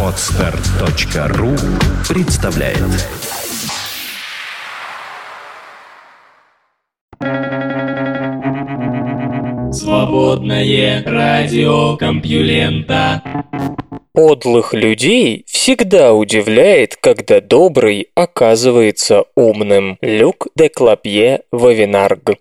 Отстар.ру представляет Свободное радио Компьюлента Подлых людей всегда удивляет, когда добрый оказывается умным. Люк де Клапье Вавинарг.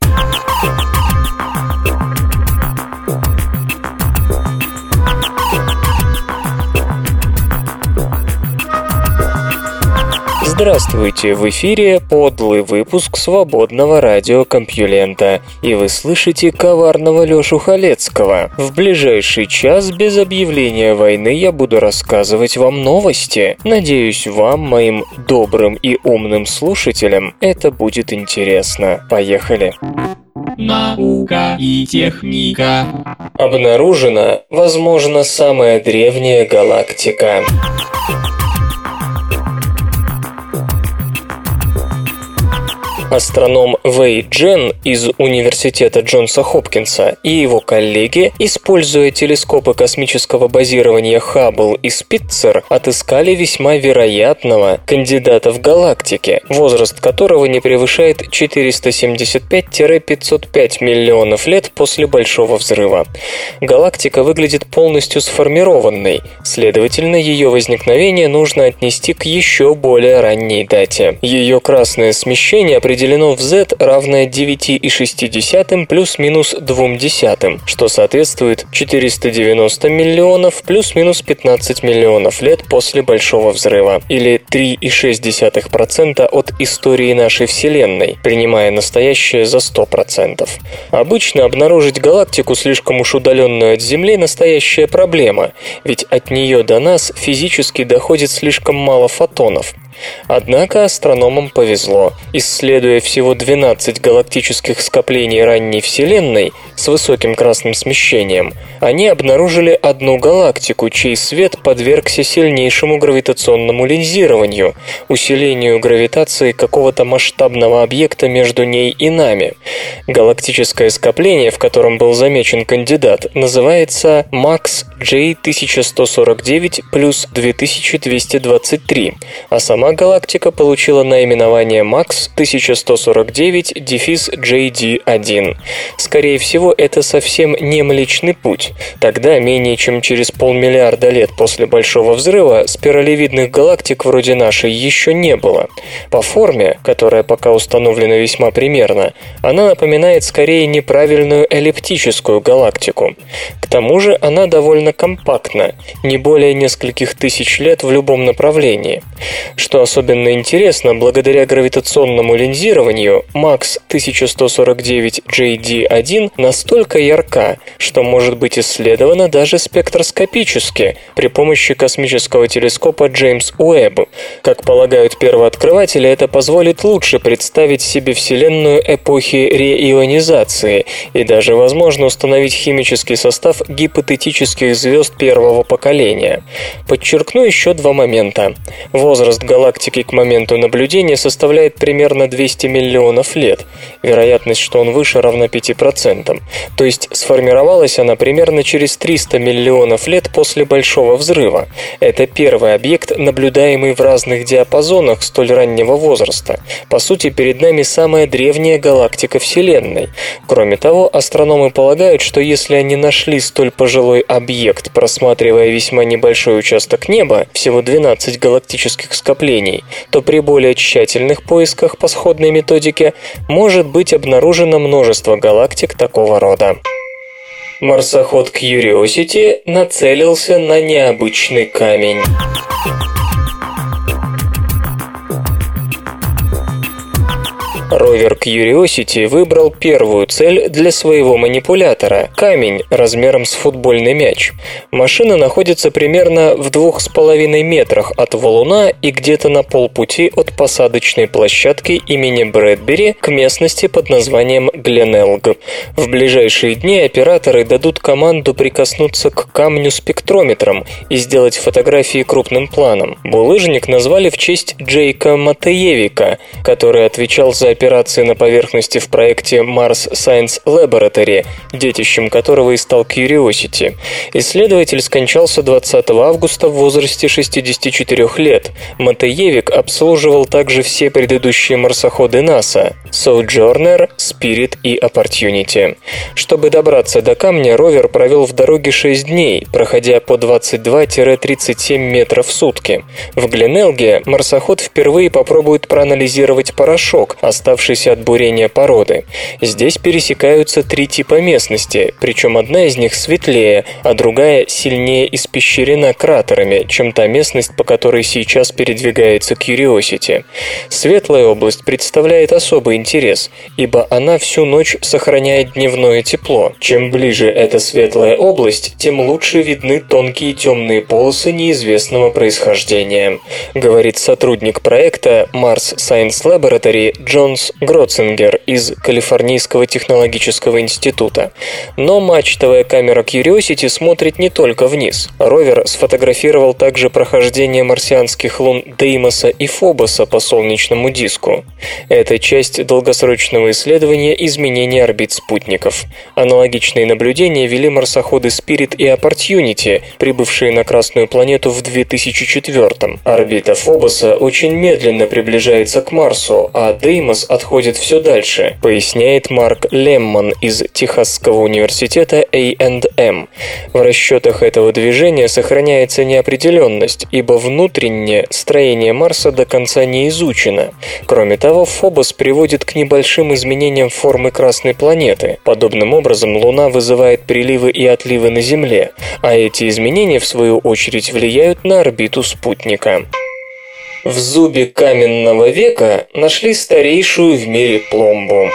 Здравствуйте, в эфире подлый выпуск свободного радиокомпьюлента, и вы слышите коварного Лёшу Халецкого. В ближайший час без объявления войны я буду рассказывать вам новости. Надеюсь, вам, моим добрым и умным слушателям, это будет интересно. Поехали! Наука и техника. Обнаружена, возможно, самая древняя галактика. Астроном Вэй Джен из Университета Джонса Хопкинса и его коллеги, используя телескопы космического базирования Хаббл и Спитцер, отыскали весьма вероятного кандидата в галактике, возраст которого не превышает 475-505 миллионов лет после Большого взрыва. Галактика выглядит полностью сформированной, следовательно, ее возникновение нужно отнести к еще более ранней дате. Ее красное смещение определяется определено в z равное 9,6 плюс-минус 2, что соответствует 490 миллионов плюс-минус 15 миллионов лет после Большого взрыва, или 3,6% от истории нашей Вселенной, принимая настоящее за 100%. Обычно обнаружить галактику, слишком уж удаленную от Земли, настоящая проблема, ведь от нее до нас физически доходит слишком мало фотонов. Однако астрономам повезло. Исследуя всего 12 галактических скоплений ранней Вселенной с высоким красным смещением, они обнаружили одну галактику, чей свет подвергся сильнейшему гравитационному линзированию, усилению гравитации какого-то масштабного объекта между ней и нами. Галактическое скопление, в котором был замечен кандидат, называется MAX J1149 плюс 2223, а сама галактика получила наименование MAX 1149-JD1. Скорее всего, это совсем не Млечный Путь. Тогда, менее чем через полмиллиарда лет после Большого Взрыва, спиралевидных галактик вроде нашей еще не было. По форме, которая пока установлена весьма примерно, она напоминает скорее неправильную эллиптическую галактику. К тому же она довольно компактна, не более нескольких тысяч лет в любом направлении. Что особенно интересно, благодаря гравитационному линзированию MAX 1149JD1 настолько ярка, что может быть исследована даже спектроскопически при помощи космического телескопа Джеймс Уэбб. Как полагают первооткрыватели, это позволит лучше представить себе Вселенную эпохи реионизации и даже, возможно, установить химический состав гипотетических звезд первого поколения. Подчеркну еще два момента. Возраст галактики к моменту наблюдения составляет примерно 200 миллионов лет. Вероятность, что он выше, равна 5%. То есть сформировалась она примерно через 300 миллионов лет после Большого взрыва. Это первый объект, наблюдаемый в разных диапазонах столь раннего возраста. По сути, перед нами самая древняя галактика Вселенной. Кроме того, астрономы полагают, что если они нашли столь пожилой объект, просматривая весьма небольшой участок неба, всего 12 галактических скоплений, то при более тщательных поисках по сходной методике может быть обнаружено множество галактик такого рода. Марсоход Curiosity нацелился на необычный камень. Ровер Curiosity выбрал первую цель для своего манипулятора – камень размером с футбольный мяч. Машина находится примерно в двух с половиной метрах от валуна и где-то на полпути от посадочной площадки имени Брэдбери к местности под названием Гленелг. В ближайшие дни операторы дадут команду прикоснуться к камню спектрометром и сделать фотографии крупным планом. Булыжник назвали в честь Джейка Матеевика, который отвечал за операции на поверхности в проекте Mars Science Laboratory, детищем которого и стал Curiosity. Исследователь скончался 20 августа в возрасте 64 лет. Матеевик обслуживал также все предыдущие марсоходы НАСА – Sojourner, Spirit и Opportunity. Чтобы добраться до камня, ровер провел в дороге 6 дней, проходя по 22-37 метров в сутки. В Гленелге марсоход впервые попробует проанализировать порошок, от бурения породы. Здесь пересекаются три типа местности, причем одна из них светлее, а другая сильнее испещрена кратерами, чем та местность, по которой сейчас передвигается Curiosity. Светлая область представляет особый интерес, ибо она всю ночь сохраняет дневное тепло. Чем ближе эта светлая область, тем лучше видны тонкие темные полосы неизвестного происхождения, говорит сотрудник проекта Mars Science Laboratory Джонс Гроцингер из Калифорнийского технологического института. Но мачтовая камера Curiosity смотрит не только вниз. Ровер сфотографировал также прохождение марсианских лун Деймоса и Фобоса по солнечному диску. Это часть долгосрочного исследования изменения орбит спутников. Аналогичные наблюдения вели марсоходы Spirit и Opportunity, прибывшие на Красную планету в 2004 -м. Орбита Фобоса очень медленно приближается к Марсу, а Деймос отходит все дальше, поясняет Марк Лемман из Техасского университета A&M. В расчетах этого движения сохраняется неопределенность, ибо внутреннее строение Марса до конца не изучено. Кроме того, Фобос приводит к небольшим изменениям формы Красной планеты. Подобным образом Луна вызывает приливы и отливы на Земле, а эти изменения, в свою очередь, влияют на орбиту спутника. В зубе каменного века нашли старейшую в мире пломбу.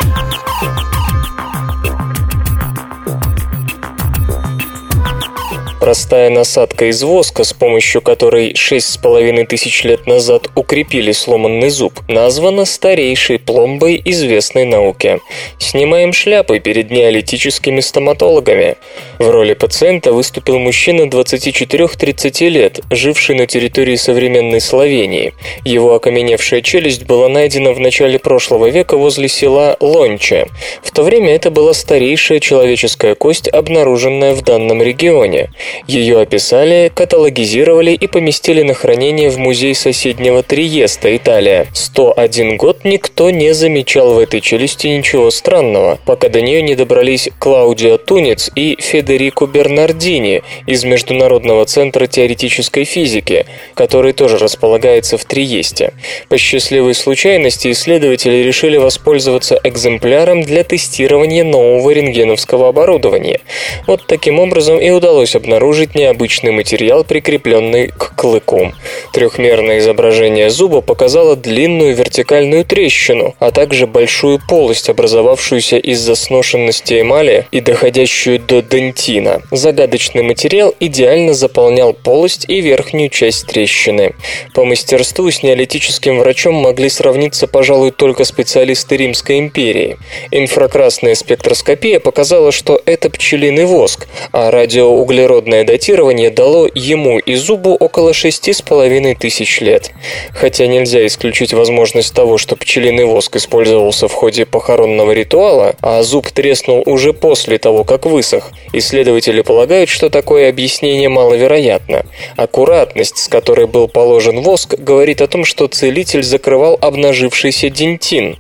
Простая насадка из воска, с помощью которой 6,5 тысяч лет назад укрепили сломанный зуб, названа старейшей пломбой известной науке. Снимаем шляпы перед неолитическими стоматологами. В роли пациента выступил мужчина 24-30 лет, живший на территории современной Словении. Его окаменевшая челюсть была найдена в начале прошлого века возле села Лонче. В то время это была старейшая человеческая кость, обнаруженная в данном регионе. Ее описали, каталогизировали и поместили на хранение в музей соседнего Триеста, Италия. 101 год никто не замечал в этой челюсти ничего странного, пока до нее не добрались Клаудио Тунец и Федерико Бернардини из Международного центра теоретической физики, который тоже располагается в Триесте. По счастливой случайности исследователи решили воспользоваться экземпляром для тестирования нового рентгеновского оборудования. Вот таким образом и удалось обнаружить обнаружить необычный материал, прикрепленный к клыку. Трехмерное изображение зуба показало длинную вертикальную трещину, а также большую полость, образовавшуюся из-за сношенности эмали и доходящую до дентина. Загадочный материал идеально заполнял полость и верхнюю часть трещины. По мастерству с неолитическим врачом могли сравниться, пожалуй, только специалисты Римской империи. Инфракрасная спектроскопия показала, что это пчелиный воск, а радиоуглеродный Западное датирование дало ему и зубу около шести с половиной тысяч лет. Хотя нельзя исключить возможность того, что пчелиный воск использовался в ходе похоронного ритуала, а зуб треснул уже после того, как высох. Исследователи полагают, что такое объяснение маловероятно. Аккуратность, с которой был положен воск, говорит о том, что целитель закрывал обнажившийся дентин.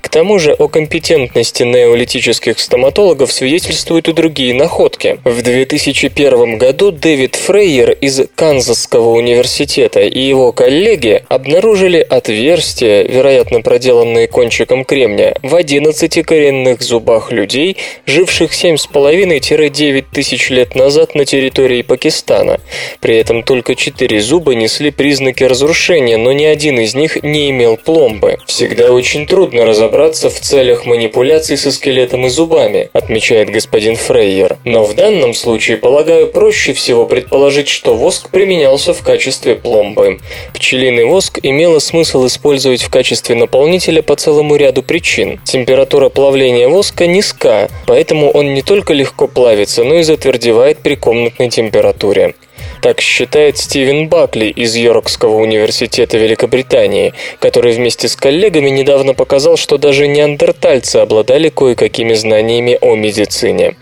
К тому же о компетентности неолитических стоматологов свидетельствуют и другие находки. В 2001 году Дэвид Фрейер из Канзасского университета и его коллеги обнаружили отверстия, вероятно проделанные кончиком кремня, в 11 коренных зубах людей, живших 7,5-9 тысяч лет назад на территории Пакистана. При этом только 4 зуба несли признаки разрушения, но ни один из них не имел пломбы. Всегда очень трудно разобраться в целях манипуляций со скелетом и зубами, отмечает господин Фрейер. Но в данном случае, полагаю, проще всего предположить, что воск применялся в качестве пломбы. Пчелиный воск имело смысл использовать в качестве наполнителя по целому ряду причин. Температура плавления воска низка, поэтому он не только легко плавится, но и затвердевает при комнатной температуре. Так считает Стивен Бакли из Йоркского университета Великобритании, который вместе с коллегами недавно показал, что даже неандертальцы обладали кое-какими знаниями о медицине.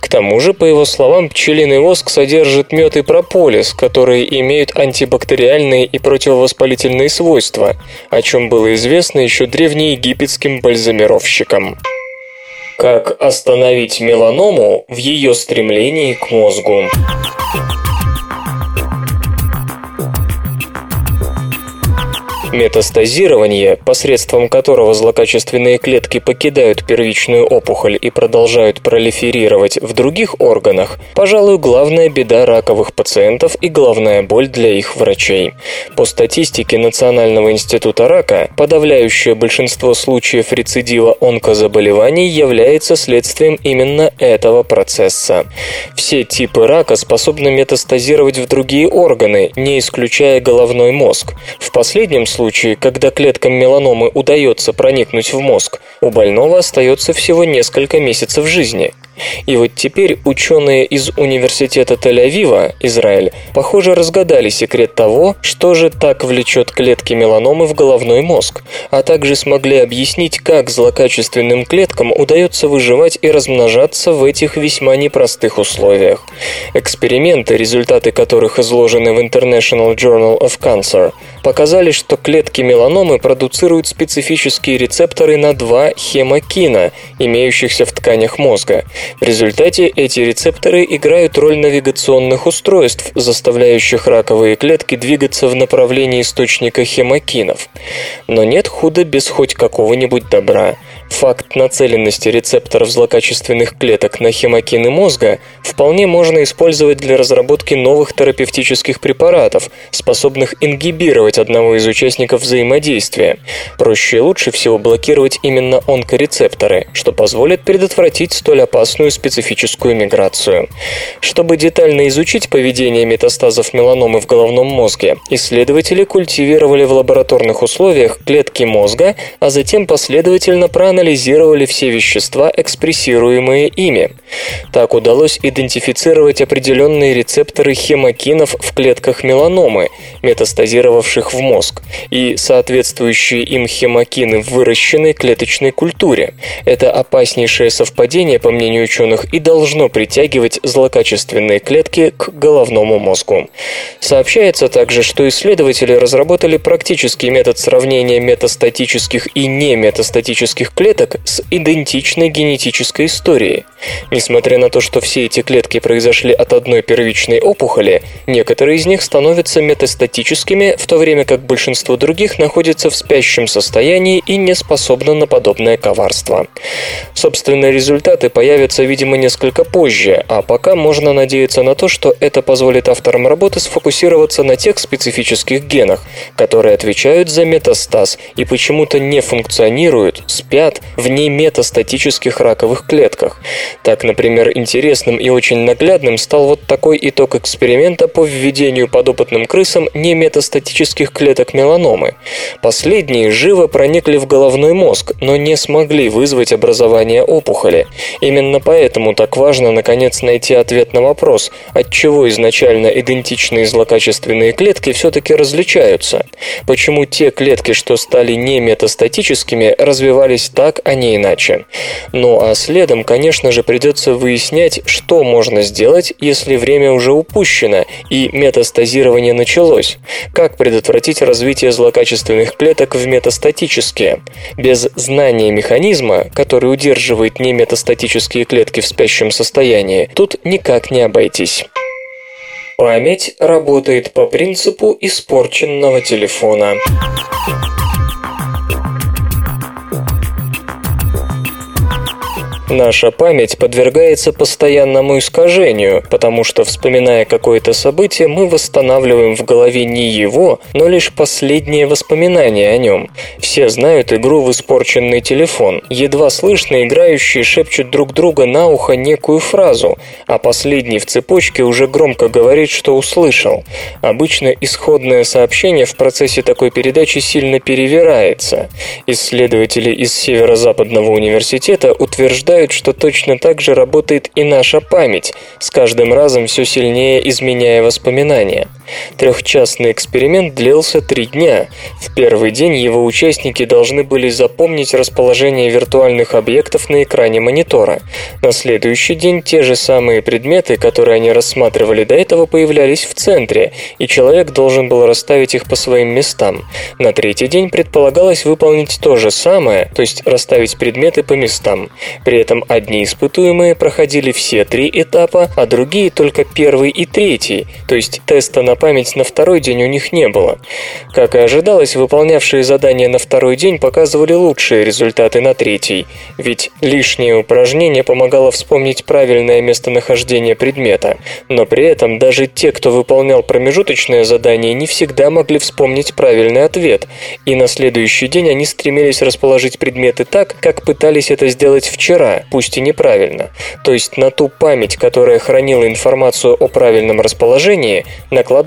К тому же, по его словам, пчелиный воск содержит мед и прополис, которые имеют антибактериальные и противовоспалительные свойства, о чем было известно еще древнеегипетским бальзамировщикам. Как остановить меланому в ее стремлении к мозгу? Метастазирование, посредством которого злокачественные клетки покидают первичную опухоль и продолжают пролиферировать в других органах, пожалуй, главная беда раковых пациентов и главная боль для их врачей. По статистике Национального института рака, подавляющее большинство случаев рецидива онкозаболеваний является следствием именно этого процесса. Все типы рака способны метастазировать в другие органы, не исключая головной мозг. В последнем случае случае, когда клеткам меланомы удается проникнуть в мозг, у больного остается всего несколько месяцев жизни. И вот теперь ученые из университета Тель-Авива, Израиль, похоже разгадали секрет того, что же так влечет клетки меланомы в головной мозг, а также смогли объяснить, как злокачественным клеткам удается выживать и размножаться в этих весьма непростых условиях. Эксперименты, результаты которых изложены в International Journal of Cancer, показали, что клетки меланомы продуцируют специфические рецепторы на два хемокина, имеющихся в тканях мозга. В результате эти рецепторы играют роль навигационных устройств, заставляющих раковые клетки двигаться в направлении источника хемокинов. Но нет худа без хоть какого-нибудь добра. Факт нацеленности рецепторов злокачественных клеток на хемокины мозга вполне можно использовать для разработки новых терапевтических препаратов, способных ингибировать одного из участников взаимодействия. Проще и лучше всего блокировать именно онкорецепторы, что позволит предотвратить столь опасную специфическую миграцию. Чтобы детально изучить поведение метастазов меланомы в головном мозге, исследователи культивировали в лабораторных условиях клетки мозга, а затем последовательно проанализировали проанализировали все вещества, экспрессируемые ими. Так удалось идентифицировать определенные рецепторы хемокинов в клетках меланомы, метастазировавших в мозг, и соответствующие им хемокины в выращенной клеточной культуре. Это опаснейшее совпадение, по мнению ученых, и должно притягивать злокачественные клетки к головному мозгу. Сообщается также, что исследователи разработали практический метод сравнения метастатических и неметастатических клеток клеток с идентичной генетической историей. Несмотря на то, что все эти клетки произошли от одной первичной опухоли, некоторые из них становятся метастатическими, в то время как большинство других находятся в спящем состоянии и не способны на подобное коварство. Собственно, результаты появятся, видимо, несколько позже, а пока можно надеяться на то, что это позволит авторам работы сфокусироваться на тех специфических генах, которые отвечают за метастаз и почему-то не функционируют, спят результат в неметастатических раковых клетках. Так, например, интересным и очень наглядным стал вот такой итог эксперимента по введению подопытным крысам неметастатических клеток меланомы. Последние живо проникли в головной мозг, но не смогли вызвать образование опухоли. Именно поэтому так важно наконец найти ответ на вопрос, от чего изначально идентичные злокачественные клетки все-таки различаются. Почему те клетки, что стали неметастатическими, развивались так, так, а не иначе. Ну а следом, конечно же, придется выяснять, что можно сделать, если время уже упущено и метастазирование началось. Как предотвратить развитие злокачественных клеток в метастатические? Без знания механизма, который удерживает неметастатические клетки в спящем состоянии, тут никак не обойтись. Память работает по принципу испорченного телефона. Наша память подвергается постоянному искажению, потому что, вспоминая какое-то событие, мы восстанавливаем в голове не его, но лишь последние воспоминания о нем. Все знают игру в испорченный телефон. Едва слышно играющие шепчут друг друга на ухо некую фразу, а последний в цепочке уже громко говорит, что услышал. Обычно исходное сообщение в процессе такой передачи сильно перевирается. Исследователи из Северо-Западного университета утверждают, утверждают, что точно так же работает и наша память, с каждым разом все сильнее изменяя воспоминания. Трехчастный эксперимент длился три дня. В первый день его участники должны были запомнить расположение виртуальных объектов на экране монитора. На следующий день те же самые предметы, которые они рассматривали до этого, появлялись в центре, и человек должен был расставить их по своим местам. На третий день предполагалось выполнить то же самое, то есть расставить предметы по местам. При этом одни испытуемые проходили все три этапа, а другие только первый и третий, то есть теста на память на второй день у них не было. Как и ожидалось, выполнявшие задания на второй день показывали лучшие результаты на третий, ведь лишнее упражнение помогало вспомнить правильное местонахождение предмета. Но при этом даже те, кто выполнял промежуточное задание, не всегда могли вспомнить правильный ответ, и на следующий день они стремились расположить предметы так, как пытались это сделать вчера, пусть и неправильно. То есть на ту память, которая хранила информацию о правильном расположении,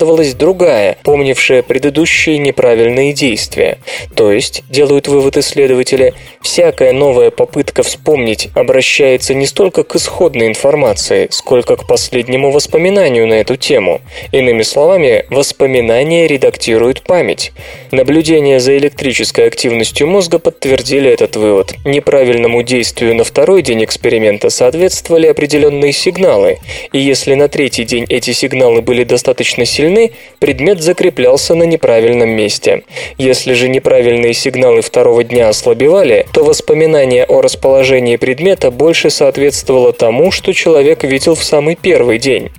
накладывалась другая, помнившая предыдущие неправильные действия. То есть, делают вывод исследователи, всякая новая попытка вспомнить обращается не столько к исходной информации, сколько к последнему воспоминанию на эту тему. Иными словами, воспоминания редактируют память. Наблюдения за электрической активностью мозга подтвердили этот вывод. Неправильному действию на второй день эксперимента соответствовали определенные сигналы, и если на третий день эти сигналы были достаточно сильны, предмет закреплялся на неправильном месте. Если же неправильные сигналы второго дня ослабевали, то воспоминание о расположении предмета больше соответствовало тому, что человек видел в самый первый день.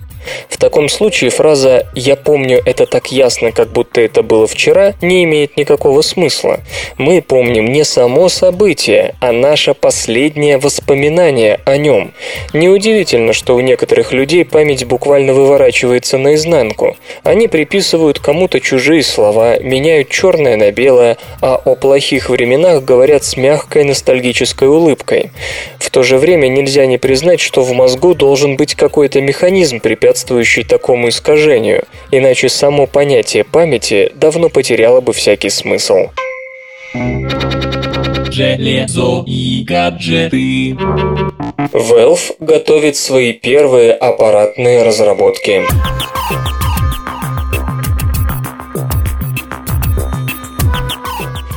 В таком случае фраза «я помню это так ясно, как будто это было вчера» не имеет никакого смысла. Мы помним не само событие, а наше последнее воспоминание о нем. Неудивительно, что у некоторых людей память буквально выворачивается наизнанку. Они приписывают кому-то чужие слова, меняют черное на белое, а о плохих временах говорят с мягкой ностальгической улыбкой. В то же время нельзя не признать, что в мозгу должен быть какой-то механизм, препятствующий препятствующий такому искажению, иначе само понятие памяти давно потеряло бы всякий смысл. Железо и гаджеты. Valve готовит свои первые аппаратные разработки.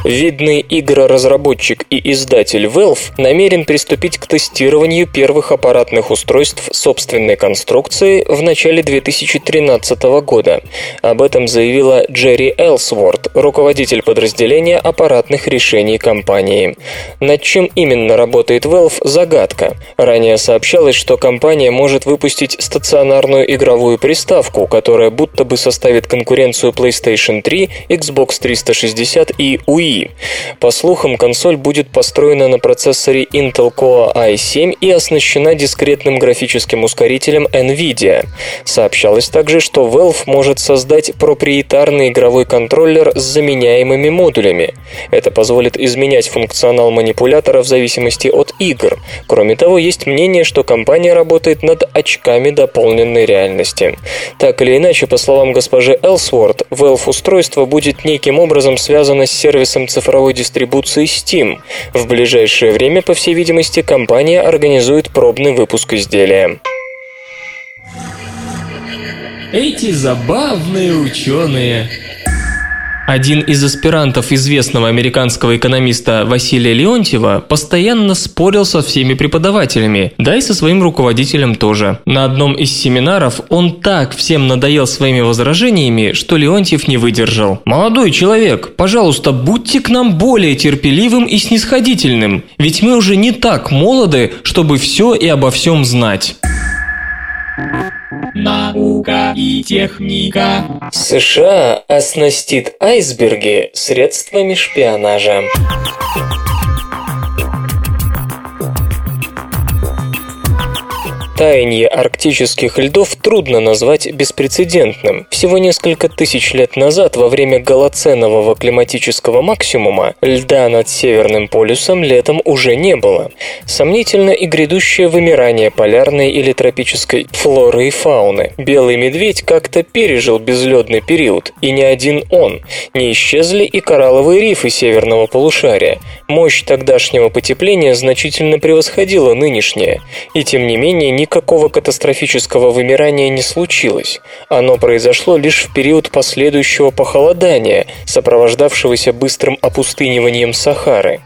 Видный игроразработчик и издатель Valve намерен приступить к тестированию первых аппаратных устройств собственной конструкции в начале 2013 года. Об этом заявила Джерри Элсворт, руководитель подразделения аппаратных решений компании. Над чем именно работает Valve – загадка. Ранее сообщалось, что компания может выпустить стационарную игровую приставку, которая будто бы составит конкуренцию PlayStation 3, Xbox 360 и Wii по слухам, консоль будет построена на процессоре Intel Core i7 и оснащена дискретным графическим ускорителем NVIDIA. Сообщалось также, что Valve может создать проприетарный игровой контроллер с заменяемыми модулями. Это позволит изменять функционал манипулятора в зависимости от игр. Кроме того, есть мнение, что компания работает над очками дополненной реальности. Так или иначе, по словам госпожи Элсворт, Valve устройство будет неким образом связано с сервисом цифровой дистрибуции Steam. В ближайшее время, по всей видимости, компания организует пробный выпуск изделия. Эти забавные ученые. Один из аспирантов известного американского экономиста Василия Леонтьева постоянно спорил со всеми преподавателями, да и со своим руководителем тоже. На одном из семинаров он так всем надоел своими возражениями, что Леонтьев не выдержал. «Молодой человек, пожалуйста, будьте к нам более терпеливым и снисходительным, ведь мы уже не так молоды, чтобы все и обо всем знать». Наука и техника. США оснастит айсберги средствами шпионажа. Таяние арктических льдов трудно назвать беспрецедентным. Всего несколько тысяч лет назад, во время голоценового климатического максимума, льда над Северным полюсом летом уже не было. Сомнительно и грядущее вымирание полярной или тропической флоры и фауны. Белый медведь как-то пережил безледный период, и не один он. Не исчезли и коралловые рифы северного полушария. Мощь тогдашнего потепления значительно превосходила нынешнее, и тем не менее никакого катастрофического вымирания не случилось. Оно произошло лишь в период последующего похолодания, сопровождавшегося быстрым опустыниванием Сахары.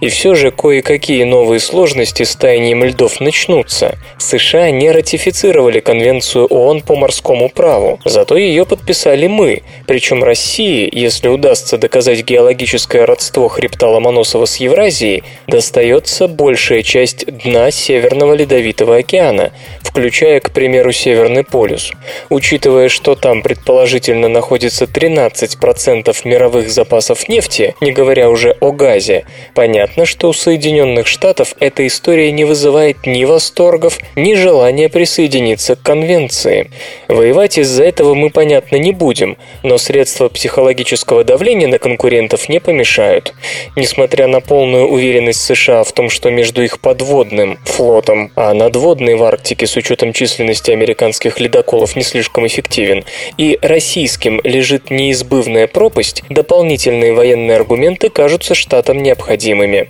И все же кое-какие новые сложности с таянием льдов начнутся. США не ратифицировали Конвенцию ООН по морскому праву, зато ее подписали мы, причем России, если удастся доказать геологическое родство хребта Ломоносова с Евразией, достается большая часть дна Северного Ледовитого океана, включая, к примеру, Северный полюс. Учитывая, что там предположительно находится 13% мировых запасов нефти, не говоря уже о газе, понятно, что у Соединенных Штатов эта история не вызывает ни восторгов, ни желания присоединиться к конвенции. Воевать из-за этого мы, понятно, не будем, но средства психологического давления на конкурентов не помешают. Несмотря на полную уверенность США в том, что между их подводным флотом, а надводный в Арктике с учетом численности американских ледоколов не слишком эффективен, и российским лежит неизбывная пропасть, дополнительные военные аргументы кажутся штатам необходимыми.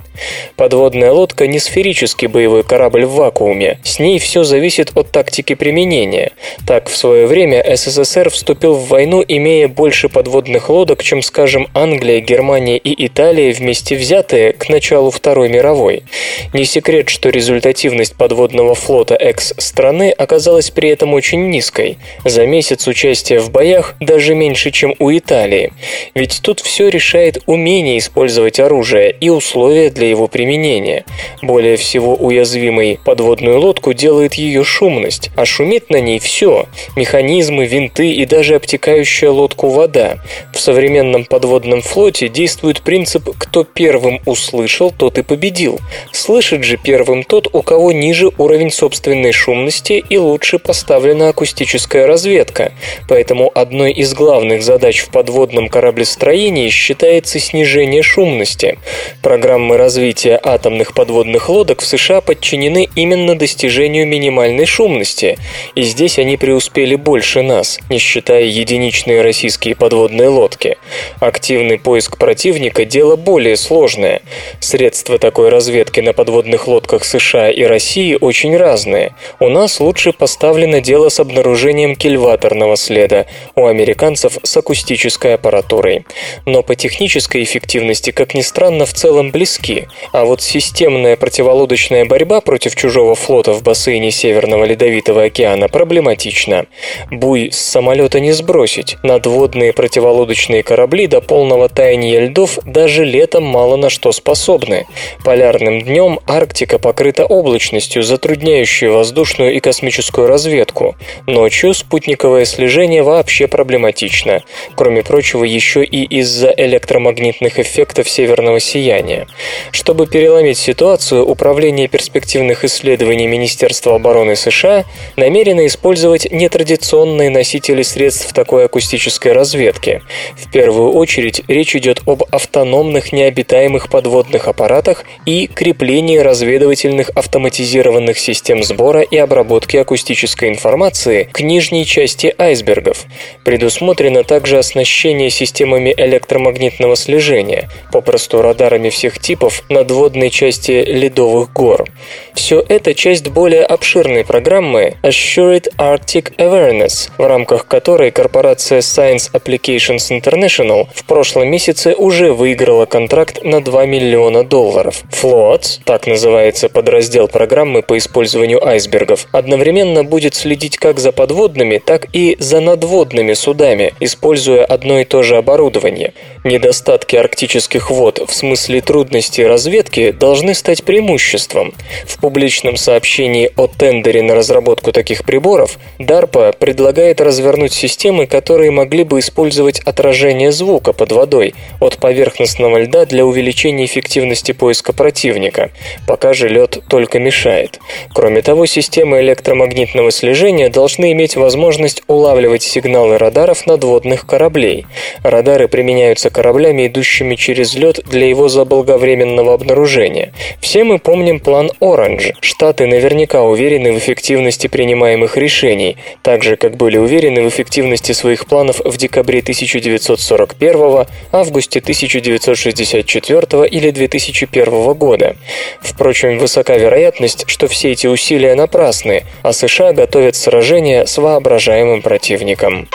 Подводная лодка не сферический боевой корабль в вакууме, с ней все зависит от тактики применения. Так, в свое время СССР вступил в войну, имея больше подводных лодок, чем, скажем, Англия, Германия и Италия вместе взятые к началу Второй мировой. Не секрет, что результативность подводного флота экс-страны оказалась при этом очень низкой. За месяц участия в боях даже меньше, чем у Италии. Ведь тут все решает умение использовать оружие и условия для его применения. Более всего уязвимой подводную лодку делает ее шумность, а шумит на ней все – механизмы, винты и даже обтекающая лодку вода. В современном подводном флоте действует принцип «кто первым услышал, тот и победил». Слышит же первым тот, у кого ниже уровень собственной шумности и лучше поставлена акустическая разведка. Поэтому одной из главных задач в подводном кораблестроении считается снижение шумности. Программы развития атомных подводных лодок в США подчинены именно достижению минимальной шумности, и здесь они преуспели больше нас, не считая единичные российские подводные лодки. Активный поиск противника – дело более сложное. Средства такой разведки на подводных лодках США и России очень разные. У нас лучше поставлено дело с обнаружением кильваторного следа, у американцев с акустической аппаратурой. Но по технической эффективности, как ни странно, в целом близки. А вот системная противолодочная борьба против чужого флота в бассейне Северного Ледовитого океана проблематична. Буй с самолета не сбросить. Надводные противолодочные корабли до полного таяния льдов даже летом мало на что способны. Полярным днем Арктика покрыта облачностью, затрудняющей воздушную и космическую разведку. Ночью спутниковое слежение вообще проблематично. Кроме прочего, еще и из-за электромагнитных эффектов северного сияния. Чтобы переломить ситуацию, Управление перспективных исследований Министерства обороны США намерено использовать нетрадиционные носители средств такой акустической разведки. В первую очередь речь идет об автономных необитаемых подводных аппаратах и креплении разведывательных автоматизированных систем сбора и обработки акустической информации к нижней части айсбергов. Предусмотрено также оснащение системами электромагнитного слежения, попросту радарами всех типов надводной части ледовых гор. Все это часть более обширной программы Assured Arctic Awareness, в рамках которой корпорация Science Applications International в прошлом месяце уже выиграла контракт на 2 миллиона долларов. Floats, так называется подраздел программы по использованию айсбергов, одновременно будет следить как за подводными, так и за надводными судами, используя одно и то же оборудование. Недостатки арктических вод в смысле трудностей разведки должны стать преимуществом. В публичном сообщении о тендере на разработку таких приборов DARPA предлагает развернуть системы, которые могли бы использовать отражение звука под водой от поверхностного льда для увеличения эффективности поиска противника. Пока же лед только мешает. Кроме того, того, системы электромагнитного слежения должны иметь возможность улавливать сигналы радаров надводных кораблей. Радары применяются кораблями, идущими через лед для его заблаговременного обнаружения. Все мы помним план Orange. Штаты наверняка уверены в эффективности принимаемых решений, так же, как были уверены в эффективности своих планов в декабре 1941, августе 1964 или 2001 года. Впрочем, высока вероятность, что все эти усилия напрасны, а США готовят сражение с воображаемым противником.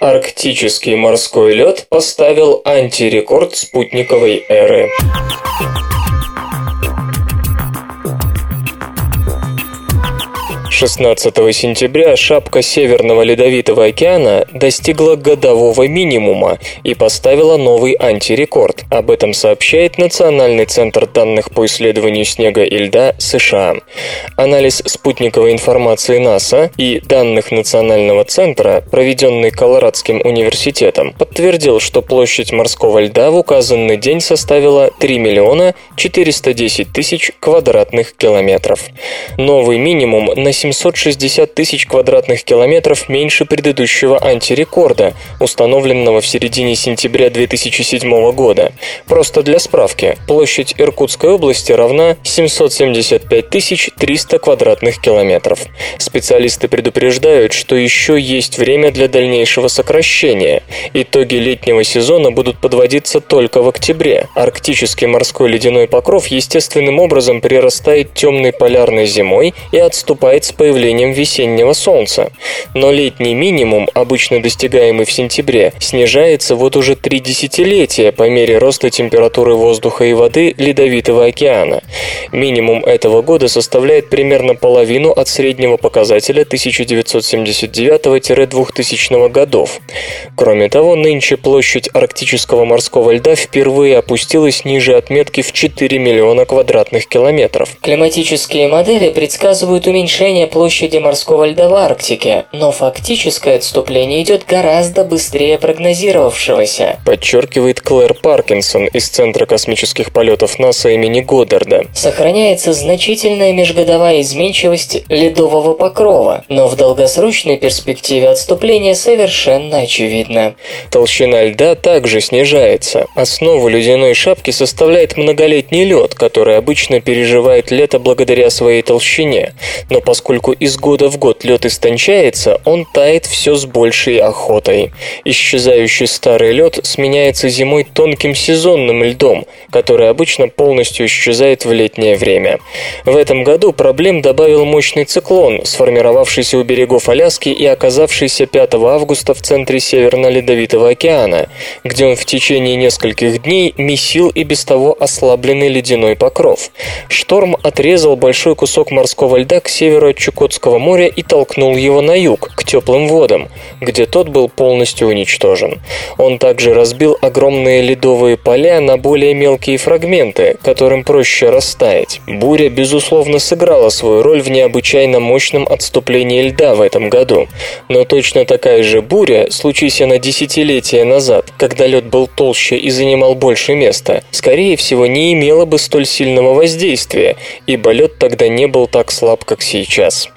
Арктический морской лед поставил антирекорд спутниковой эры. 16 сентября шапка Северного Ледовитого океана достигла годового минимума и поставила новый антирекорд. Об этом сообщает Национальный центр данных по исследованию снега и льда США. Анализ спутниковой информации НАСА и данных Национального центра, проведенный Колорадским университетом, подтвердил, что площадь морского льда в указанный день составила 3 миллиона 410 тысяч квадратных километров. Новый минимум на 760 тысяч квадратных километров меньше предыдущего антирекорда, установленного в середине сентября 2007 года. Просто для справки, площадь Иркутской области равна 775 300 квадратных километров. Специалисты предупреждают, что еще есть время для дальнейшего сокращения. Итоги летнего сезона будут подводиться только в октябре. Арктический морской ледяной покров естественным образом прирастает темной полярной зимой и отступает с появлением весеннего солнца. Но летний минимум, обычно достигаемый в сентябре, снижается вот уже три десятилетия по мере роста температуры воздуха и воды Ледовитого океана. Минимум этого года составляет примерно половину от среднего показателя 1979-2000 годов. Кроме того, нынче площадь арктического морского льда впервые опустилась ниже отметки в 4 миллиона квадратных километров. Климатические модели предсказывают уменьшение снижение площади морского льда в Арктике, но фактическое отступление идет гораздо быстрее прогнозировавшегося. Подчеркивает Клэр Паркинсон из Центра космических полетов НАСА имени Годдарда. Сохраняется значительная межгодовая изменчивость ледового покрова, но в долгосрочной перспективе отступление совершенно очевидно. Толщина льда также снижается. Основу ледяной шапки составляет многолетний лед, который обычно переживает лето благодаря своей толщине. Но поскольку поскольку из года в год лед истончается, он тает все с большей охотой. Исчезающий старый лед сменяется зимой тонким сезонным льдом, который обычно полностью исчезает в летнее время. В этом году проблем добавил мощный циклон, сформировавшийся у берегов Аляски и оказавшийся 5 августа в центре Северно-Ледовитого океана, где он в течение нескольких дней месил и без того ослабленный ледяной покров. Шторм отрезал большой кусок морского льда к северу от Чукотского моря и толкнул его на юг, к теплым водам, где тот был полностью уничтожен. Он также разбил огромные ледовые поля на более мелкие фрагменты, которым проще растаять. Буря, безусловно, сыграла свою роль в необычайно мощном отступлении льда в этом году. Но точно такая же буря, случись она десятилетия назад, когда лед был толще и занимал больше места, скорее всего, не имела бы столь сильного воздействия, ибо лед тогда не был так слаб, как сейчас раз.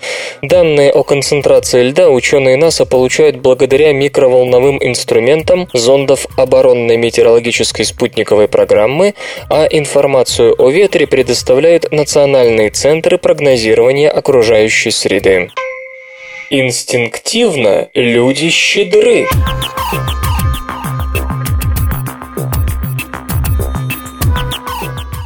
Данные о концентрации льда ученые НАСА получают благодаря микроволновым инструментам зондов оборонной метеорологической спутниковой программы, а информацию о ветре предоставляют национальные центры прогнозирования окружающей среды. Инстинктивно люди щедры.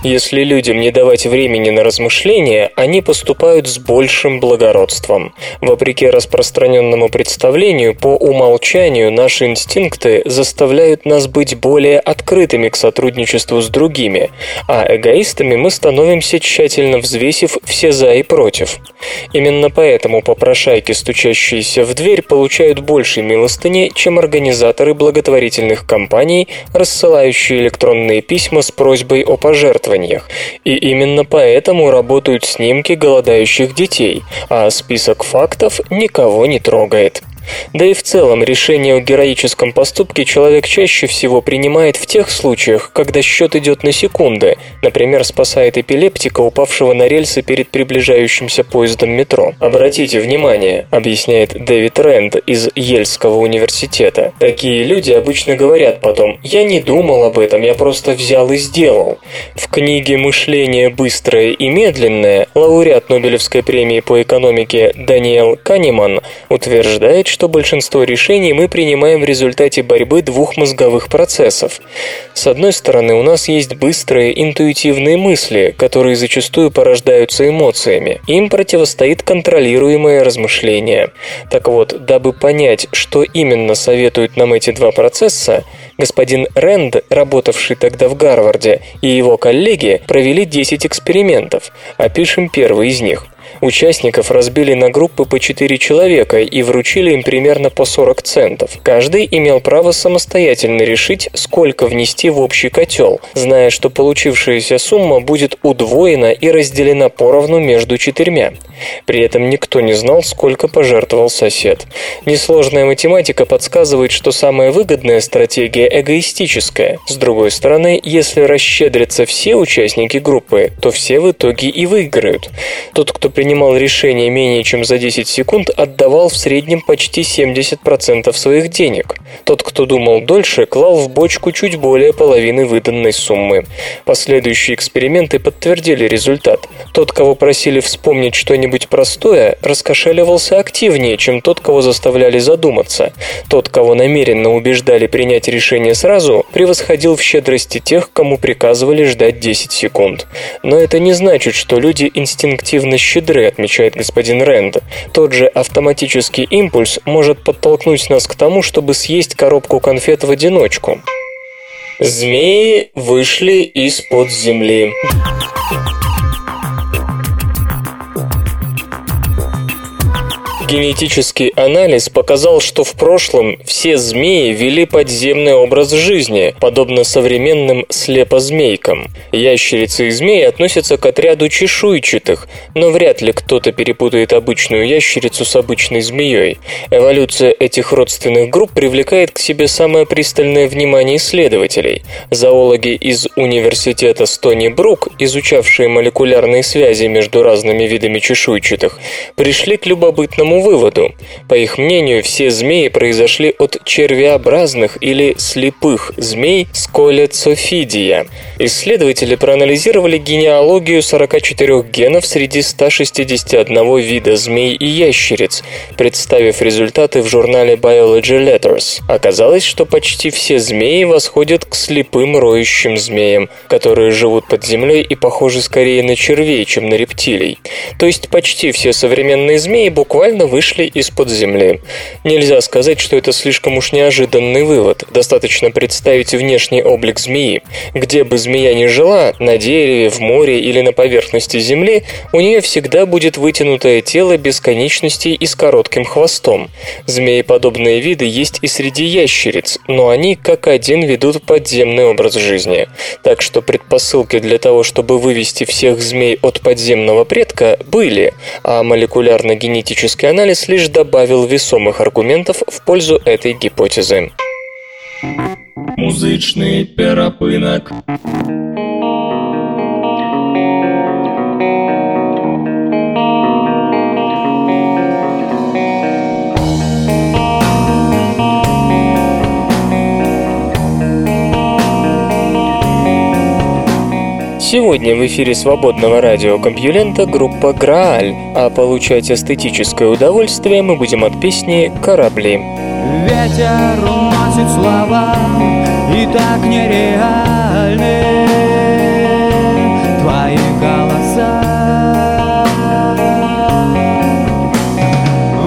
Если людям не давать времени на размышления, они поступают с большим благородством. Вопреки распространенному представлению, по умолчанию наши инстинкты заставляют нас быть более открытыми к сотрудничеству с другими, а эгоистами мы становимся тщательно взвесив все «за» и «против». Именно поэтому попрошайки, стучащиеся в дверь, получают больше милостыни, чем организаторы благотворительных кампаний, рассылающие электронные письма с просьбой о пожертвовании исследованиях. И именно поэтому работают снимки голодающих детей, а список фактов никого не трогает. Да и в целом решение о героическом поступке человек чаще всего принимает в тех случаях, когда счет идет на секунды, например, спасает эпилептика, упавшего на рельсы перед приближающимся поездом метро. Обратите внимание, объясняет Дэвид Рэнд из Ельского университета. Такие люди обычно говорят потом «я не думал об этом, я просто взял и сделал». В книге «Мышление быстрое и медленное» лауреат Нобелевской премии по экономике Даниэл Канеман утверждает, что большинство решений мы принимаем в результате борьбы двух мозговых процессов. С одной стороны, у нас есть быстрые интуитивные мысли, которые зачастую порождаются эмоциями. Им противостоит контролируемое размышление. Так вот, дабы понять, что именно советуют нам эти два процесса, господин Рэнд, работавший тогда в Гарварде, и его коллеги провели 10 экспериментов. Опишем первый из них. Участников разбили на группы по 4 человека и вручили им примерно по 40 центов. Каждый имел право самостоятельно решить, сколько внести в общий котел, зная, что получившаяся сумма будет удвоена и разделена поровну между четырьмя. При этом никто не знал, сколько пожертвовал сосед. Несложная математика подсказывает, что самая выгодная стратегия эгоистическая. С другой стороны, если расщедрятся все участники группы, то все в итоге и выиграют. Тот, кто принимал решение менее чем за 10 секунд, отдавал в среднем почти 70% своих денег. Тот, кто думал дольше, клал в бочку чуть более половины выданной суммы. Последующие эксперименты подтвердили результат. Тот, кого просили вспомнить что-нибудь простое, раскошеливался активнее, чем тот, кого заставляли задуматься. Тот, кого намеренно убеждали принять решение сразу, превосходил в щедрости тех, кому приказывали ждать 10 секунд. Но это не значит, что люди инстинктивно щедры, отмечает господин Рэнд. Тот же автоматический импульс может подтолкнуть нас к тому, чтобы съесть коробку конфет в одиночку. Змеи вышли из-под земли. Генетический анализ показал, что в прошлом все змеи вели подземный образ жизни, подобно современным слепозмейкам. Ящерицы и змеи относятся к отряду чешуйчатых, но вряд ли кто-то перепутает обычную ящерицу с обычной змеей. Эволюция этих родственных групп привлекает к себе самое пристальное внимание исследователей. Зоологи из университета Стони Брук, изучавшие молекулярные связи между разными видами чешуйчатых, пришли к любопытному выводу. По их мнению, все змеи произошли от червеобразных или слепых змей сколецофидия. Исследователи проанализировали генеалогию 44 генов среди 161 вида змей и ящериц, представив результаты в журнале Biology Letters. Оказалось, что почти все змеи восходят к слепым роющим змеям, которые живут под землей и похожи скорее на червей, чем на рептилий. То есть почти все современные змеи буквально вышли из-под земли. Нельзя сказать, что это слишком уж неожиданный вывод. Достаточно представить внешний облик змеи. Где бы змея ни жила, на дереве, в море или на поверхности земли, у нее всегда будет вытянутое тело без конечностей и с коротким хвостом. Змееподобные виды есть и среди ящериц, но они как один ведут подземный образ жизни. Так что предпосылки для того, чтобы вывести всех змей от подземного предка, были, а молекулярно-генетический анализ лишь добавил весомых аргументов в пользу этой гипотезы. Музычный перапынок. Сегодня в эфире свободного радиокомпьюлента группа «Грааль», а получать эстетическое удовольствие мы будем от песни «Корабли». Ветер уносит слова и так нереальны твои голоса.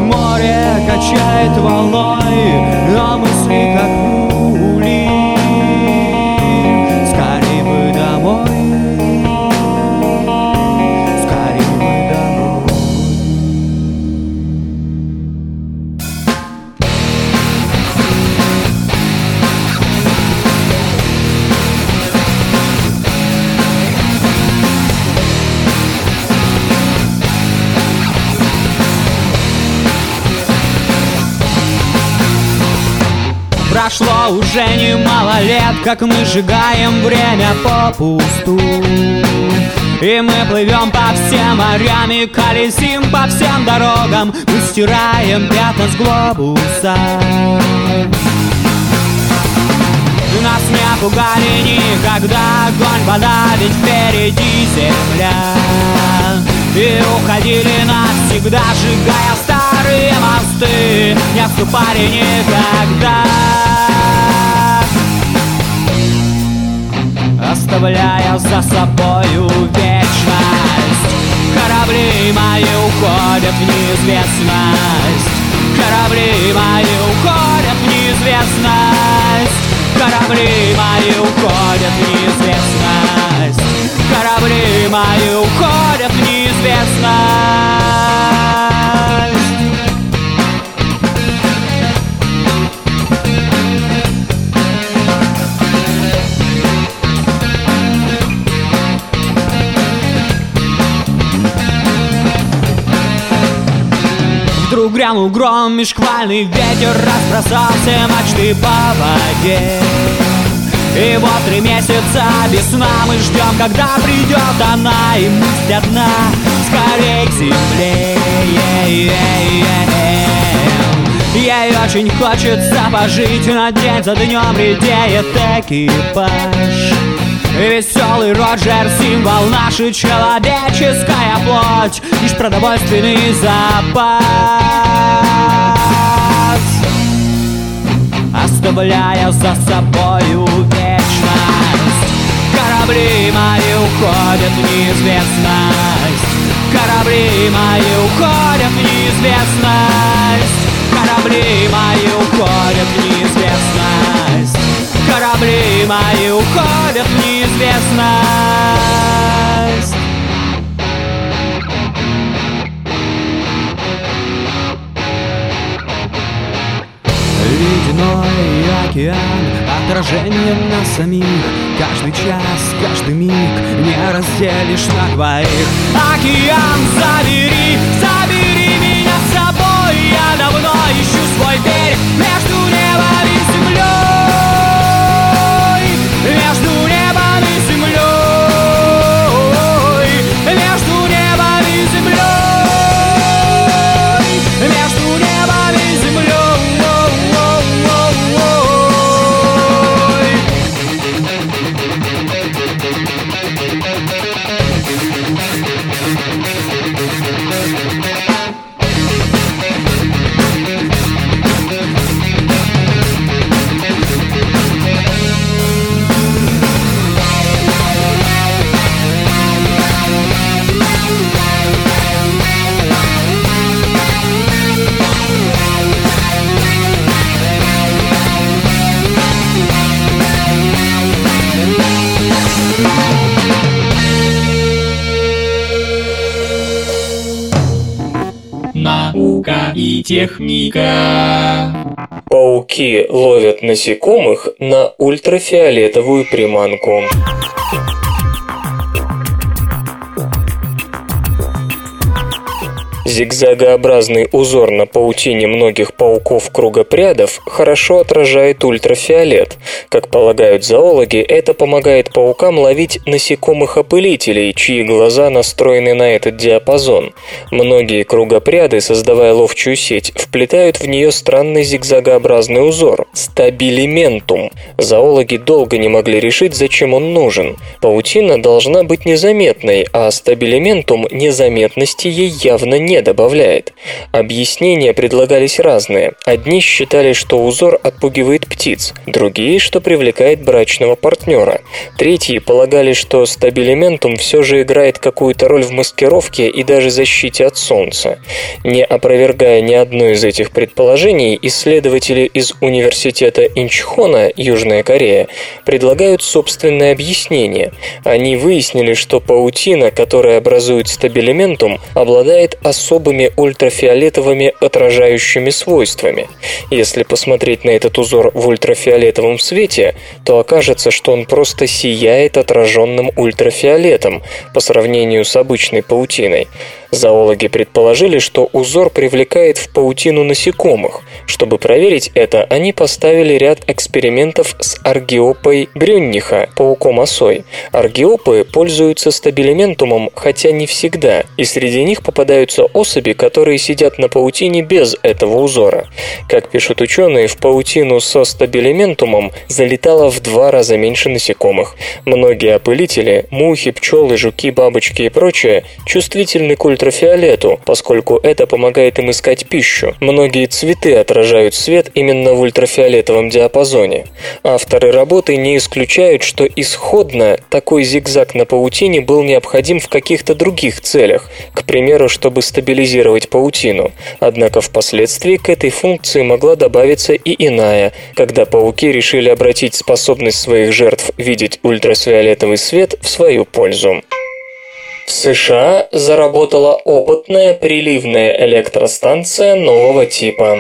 Море качает волной, уже немало лет Как мы сжигаем время попусту. И мы плывем по всем морям и колесим по всем дорогам Мы стираем пятна с глобуса. Нас не пугали никогда огонь, вода, ведь впереди земля. И уходили навсегда, сжигая старые мосты Не отступали никогда Оставляя за собою вечность. Корабли мои уходят в неизвестность. Корабли мои уходят в неизвестность. Корабли мои уходят в неизвестность. Корабли мои уходят в неизвестность Грянул гром и шквальный ветер Разбросал все мачты по воде. И вот три месяца без сна мы ждем, когда придет она И мысль одна, скорей к земле. Ей очень хочется пожить, на день за днем редеет экипаж. Веселый Роджер, символ нашей человеческая плоть Лишь продовольственный запас Оставляя за собою вечность. Корабли мои уходят в неизвестность. Корабли мои уходят в неизвестность. Корабли мои уходят в неизвестность. Корабли мои уходят в неизвестность Ледяной океан, отражение нас самих. Каждый час, каждый миг не разделишь на двоих. Океан, забери, забери меня с собой. Я давно ищу свой берег Наука и техника. Пауки ловят насекомых на ультрафиолетовую приманку. Зигзагообразный узор на паутине многих пауков-кругопрядов хорошо отражает ультрафиолет. Как полагают зоологи, это помогает паукам ловить насекомых-опылителей, чьи глаза настроены на этот диапазон. Многие кругопряды, создавая ловчую сеть, вплетают в нее странный зигзагообразный узор – стабилиментум. Зоологи долго не могли решить, зачем он нужен. Паутина должна быть незаметной, а стабилиментум незаметности ей явно не добавляет. Объяснения предлагались разные. Одни считали, что узор отпугивает птиц, другие, что привлекает брачного партнера. Третьи полагали, что стабилиментум все же играет какую-то роль в маскировке и даже защите от солнца. Не опровергая ни одно из этих предположений, исследователи из университета Инчхона, Южная Корея, предлагают собственное объяснение. Они выяснили, что паутина, которая образует стабилиментум, обладает особыми ультрафиолетовыми отражающими свойствами. Если посмотреть на этот узор в ультрафиолетовом свете, то окажется, что он просто сияет отраженным ультрафиолетом по сравнению с обычной паутиной. Зоологи предположили, что узор привлекает в паутину насекомых. Чтобы проверить это, они поставили ряд экспериментов с аргиопой брюнниха, пауком-осой. Аргиопы пользуются стабилиментумом, хотя не всегда, и среди них попадаются особи, которые сидят на паутине без этого узора. Как пишут ученые, в паутину со стабилиментумом залетало в два раза меньше насекомых. Многие опылители, мухи, пчелы, жуки, бабочки и прочее, чувствительны к ультрафиолету, поскольку это помогает им искать пищу. Многие цветы отражают свет именно в ультрафиолетовом диапазоне. Авторы работы не исключают, что исходно такой зигзаг на паутине был необходим в каких-то других целях, к примеру, чтобы стабилизировать паутину. Однако впоследствии к этой функции могла добавиться и иная, когда пауки решили обратить способность своих жертв видеть ультрафиолетовый свет в свою пользу. В США заработала опытная приливная электростанция нового типа.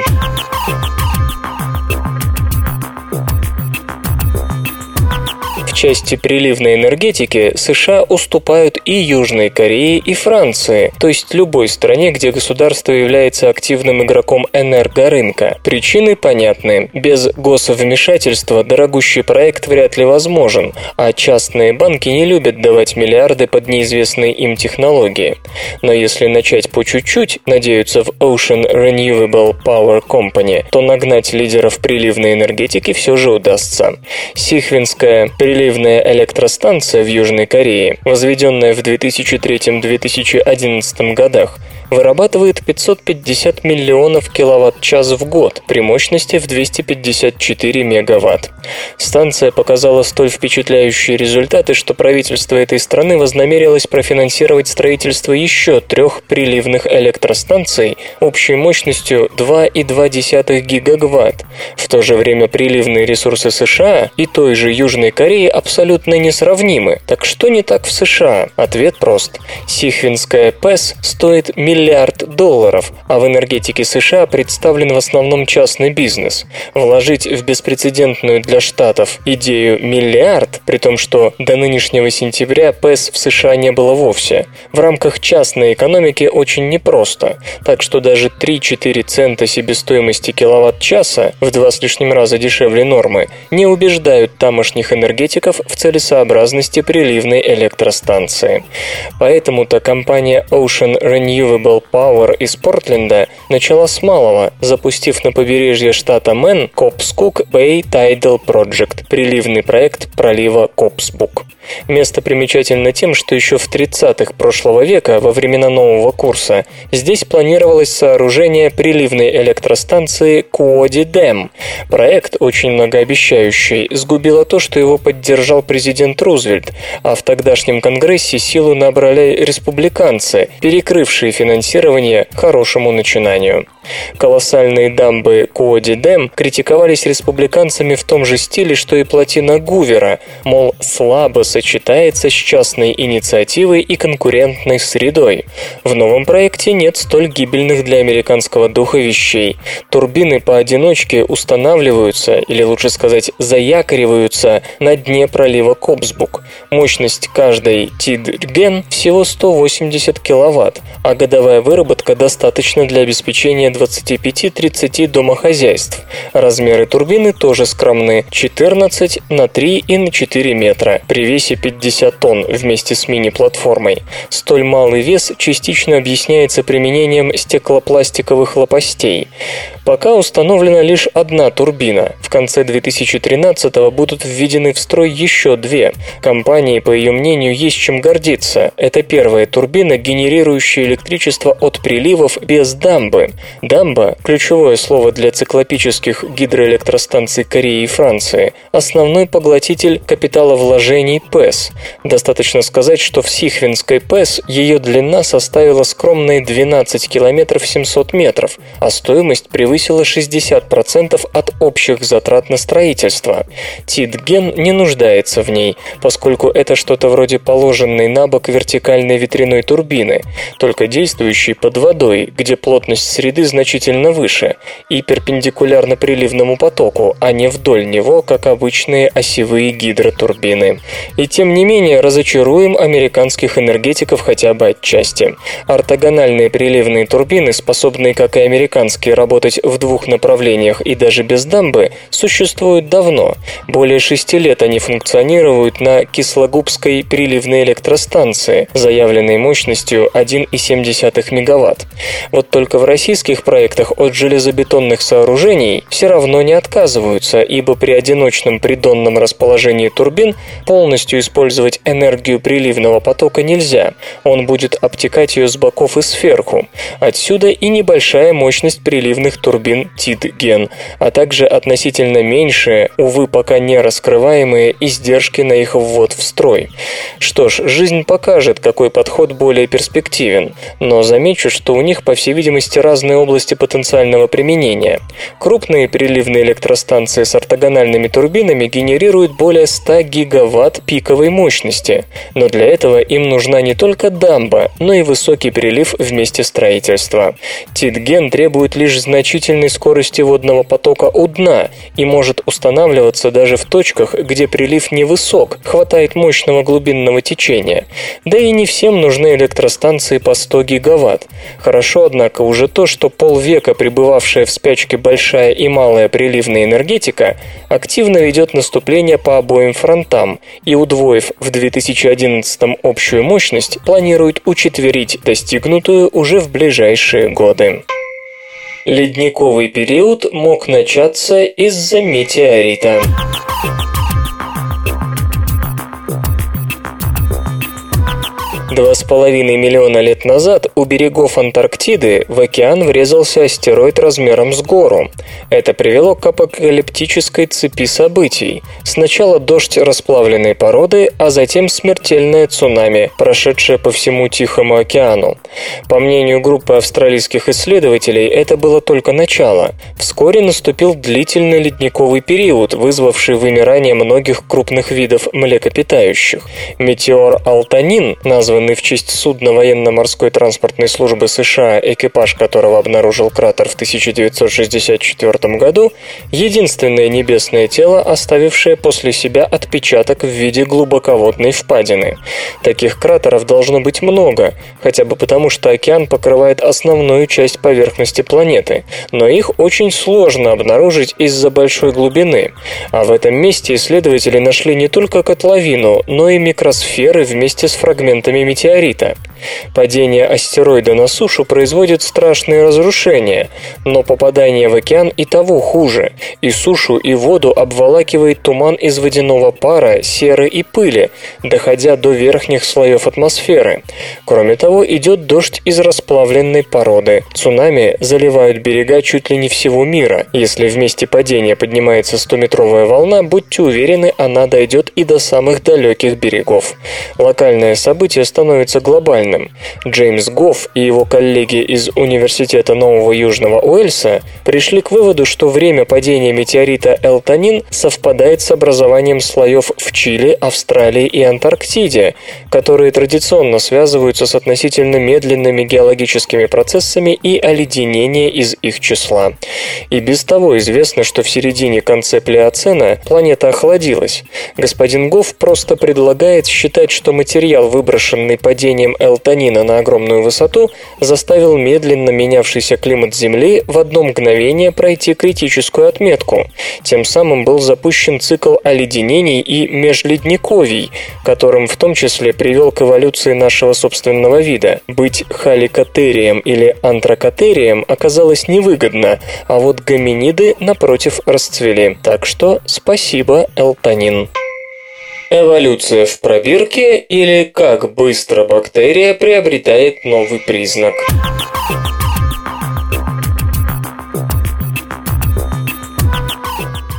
Части приливной энергетики США уступают и Южной Корее, и Франции, то есть любой стране, где государство является активным игроком энергорынка. Причины понятны. Без госвмешательства дорогущий проект вряд ли возможен, а частные банки не любят давать миллиарды под неизвестные им технологии. Но если начать по чуть-чуть, надеются в Ocean Renewable Power Company, то нагнать лидеров приливной энергетики все же удастся. Сихвинская приливная Приливная электростанция в Южной Корее, возведенная в 2003-2011 годах, вырабатывает 550 миллионов киловатт-час в год при мощности в 254 мегаватт. Станция показала столь впечатляющие результаты, что правительство этой страны вознамерилось профинансировать строительство еще трех приливных электростанций общей мощностью 2,2 гигаватт. В то же время приливные ресурсы США и той же Южной Кореи абсолютно несравнимы. Так что не так в США? Ответ прост. Сихвинская ПЭС стоит миллион миллиард долларов, а в энергетике США представлен в основном частный бизнес. Вложить в беспрецедентную для Штатов идею миллиард, при том, что до нынешнего сентября ПЭС в США не было вовсе, в рамках частной экономики очень непросто, так что даже 3-4 цента себестоимости киловатт-часа, в два с лишним раза дешевле нормы, не убеждают тамошних энергетиков в целесообразности приливной электростанции. Поэтому-то компания Ocean Renewable Renewable Power из Портленда начала с малого, запустив на побережье штата Мэн Копскук Bay Tidal Project – приливный проект пролива Копсбук. Место примечательно тем, что еще в 30-х прошлого века, во времена нового курса, здесь планировалось сооружение приливной электростанции Куоди Дэм. Проект, очень многообещающий, сгубило то, что его поддержал президент Рузвельт, а в тогдашнем Конгрессе силу набрали республиканцы, перекрывшие финансирование хорошему начинанию. Колоссальные дамбы Куоди Дэм критиковались республиканцами в том же стиле, что и плотина Гувера, мол, слабо сочетается с частной инициативой и конкурентной средой. В новом проекте нет столь гибельных для американского духа вещей. Турбины поодиночке устанавливаются, или лучше сказать, заякориваются на дне пролива Кобсбук. Мощность каждой Тидген всего 180 киловатт, а годовая выработка достаточно для обеспечения 25-30 домохозяйств. Размеры турбины тоже скромны – 14 на 3 и на 4 метра, при весе 50 тонн вместе с мини-платформой. Столь малый вес частично объясняется применением стеклопластиковых лопастей. Пока установлена лишь одна турбина. В конце 2013 будут введены в строй еще две. Компании, по ее мнению, есть чем гордиться. Это первая турбина, генерирующая электричество от приливов без дамбы. Дамба – ключевое слово для циклопических гидроэлектростанций Кореи и Франции, основной поглотитель капиталовложений ПЭС. Достаточно сказать, что в Сихвинской ПЭС ее длина составила скромные 12 километров 700 метров, а стоимость превысила 60% от общих затрат на строительство. Титген не нуждается в ней, поскольку это что-то вроде положенной на бок вертикальной ветряной турбины, только действует действующий под водой, где плотность среды значительно выше, и перпендикулярно приливному потоку, а не вдоль него, как обычные осевые гидротурбины. И тем не менее разочаруем американских энергетиков хотя бы отчасти. Ортогональные приливные турбины, способные, как и американские, работать в двух направлениях и даже без дамбы, существуют давно. Более шести лет они функционируют на Кислогубской приливной электростанции, заявленной мощностью 1,7 МВт. Вот только в российских проектах от железобетонных сооружений все равно не отказываются, ибо при одиночном придонном расположении турбин полностью использовать энергию приливного потока нельзя. Он будет обтекать ее с боков и сверху. Отсюда и небольшая мощность приливных турбин ТИД-ген, а также относительно меньшие, увы, пока не раскрываемые издержки на их ввод в строй. Что ж, жизнь покажет, какой подход более перспективен, но замечу, что у них, по всей видимости, разные области потенциального применения. Крупные приливные электростанции с ортогональными турбинами генерируют более 100 гигаватт пиковой мощности, но для этого им нужна не только дамба, но и высокий прилив в месте строительства. Титген требует лишь значительной скорости водного потока у дна и может устанавливаться даже в точках, где прилив невысок, хватает мощного глубинного течения. Да и не всем нужны электростанции по 100 гигаватт. Хорошо, однако, уже то, что полвека пребывавшая в спячке большая и малая приливная энергетика активно ведет наступление по обоим фронтам и, удвоив в 2011 общую мощность, планирует учетверить достигнутую уже в ближайшие годы. Ледниковый период мог начаться из-за метеорита. Два с половиной миллиона лет назад у берегов Антарктиды в океан врезался астероид размером с гору. Это привело к апокалиптической цепи событий. Сначала дождь расплавленной породы, а затем смертельное цунами, прошедшее по всему Тихому океану. По мнению группы австралийских исследователей, это было только начало. Вскоре наступил длительный ледниковый период, вызвавший вымирание многих крупных видов млекопитающих. Метеор Алтанин, назван названный в честь судна военно-морской транспортной службы США, экипаж которого обнаружил кратер в 1964 году, единственное небесное тело, оставившее после себя отпечаток в виде глубоководной впадины. Таких кратеров должно быть много, хотя бы потому, что океан покрывает основную часть поверхности планеты, но их очень сложно обнаружить из-за большой глубины. А в этом месте исследователи нашли не только котловину, но и микросферы вместе с фрагментами метеорита. Падение астероида на сушу производит страшные разрушения, но попадание в океан и того хуже. И сушу, и воду обволакивает туман из водяного пара, серы и пыли, доходя до верхних слоев атмосферы. Кроме того, идет дождь из расплавленной породы. Цунами заливают берега чуть ли не всего мира. Если в месте падения поднимается 100-метровая волна, будьте уверены, она дойдет и до самых далеких берегов. Локальное событие становится глобальным. Джеймс Гофф и его коллеги из Университета Нового Южного Уэльса пришли к выводу, что время падения метеорита Элтонин совпадает с образованием слоев в Чили, Австралии и Антарктиде, которые традиционно связываются с относительно медленными геологическими процессами и оледенение из их числа. И без того известно, что в середине-конце Плеоцена планета охладилась. Господин Гофф просто предлагает считать, что материал, выброшенный падением Элтонина на огромную высоту, заставил медленно менявшийся климат Земли в одно мгновение пройти критическую отметку. Тем самым был запущен цикл оледенений и межледниковий, которым в том числе привел к эволюции нашего собственного вида. Быть халикотерием или антрокотерием оказалось невыгодно, а вот гоминиды, напротив, расцвели. Так что спасибо, Элтонин. Эволюция в пробирке или как быстро бактерия приобретает новый признак.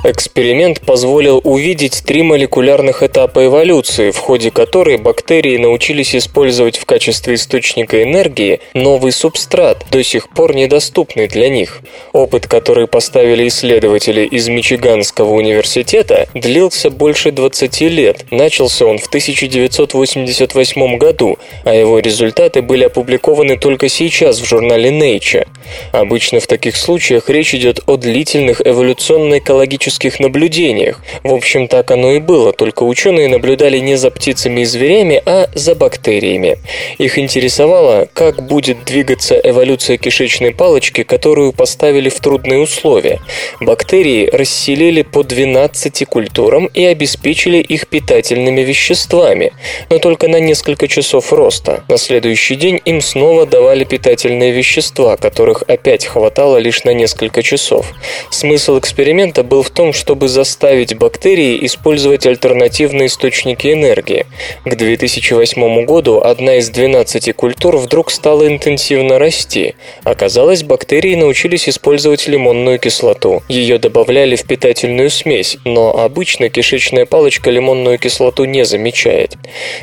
Эксперимент позволил увидеть три молекулярных этапа эволюции, в ходе которой бактерии научились использовать в качестве источника энергии новый субстрат, до сих пор недоступный для них. Опыт, который поставили исследователи из Мичиганского университета, длился больше 20 лет. Начался он в 1988 году, а его результаты были опубликованы только сейчас в журнале Nature. Обычно в таких случаях речь идет о длительных эволюционно-экологических наблюдениях. В общем, так оно и было, только ученые наблюдали не за птицами и зверями, а за бактериями. Их интересовало, как будет двигаться эволюция кишечной палочки, которую поставили в трудные условия. Бактерии расселили по 12 культурам и обеспечили их питательными веществами, но только на несколько часов роста. На следующий день им снова давали питательные вещества, которых опять хватало лишь на несколько часов. Смысл эксперимента был в том, чтобы заставить бактерии использовать альтернативные источники энергии. К 2008 году одна из 12 культур вдруг стала интенсивно расти. Оказалось, бактерии научились использовать лимонную кислоту. Ее добавляли в питательную смесь, но обычно кишечная палочка лимонную кислоту не замечает.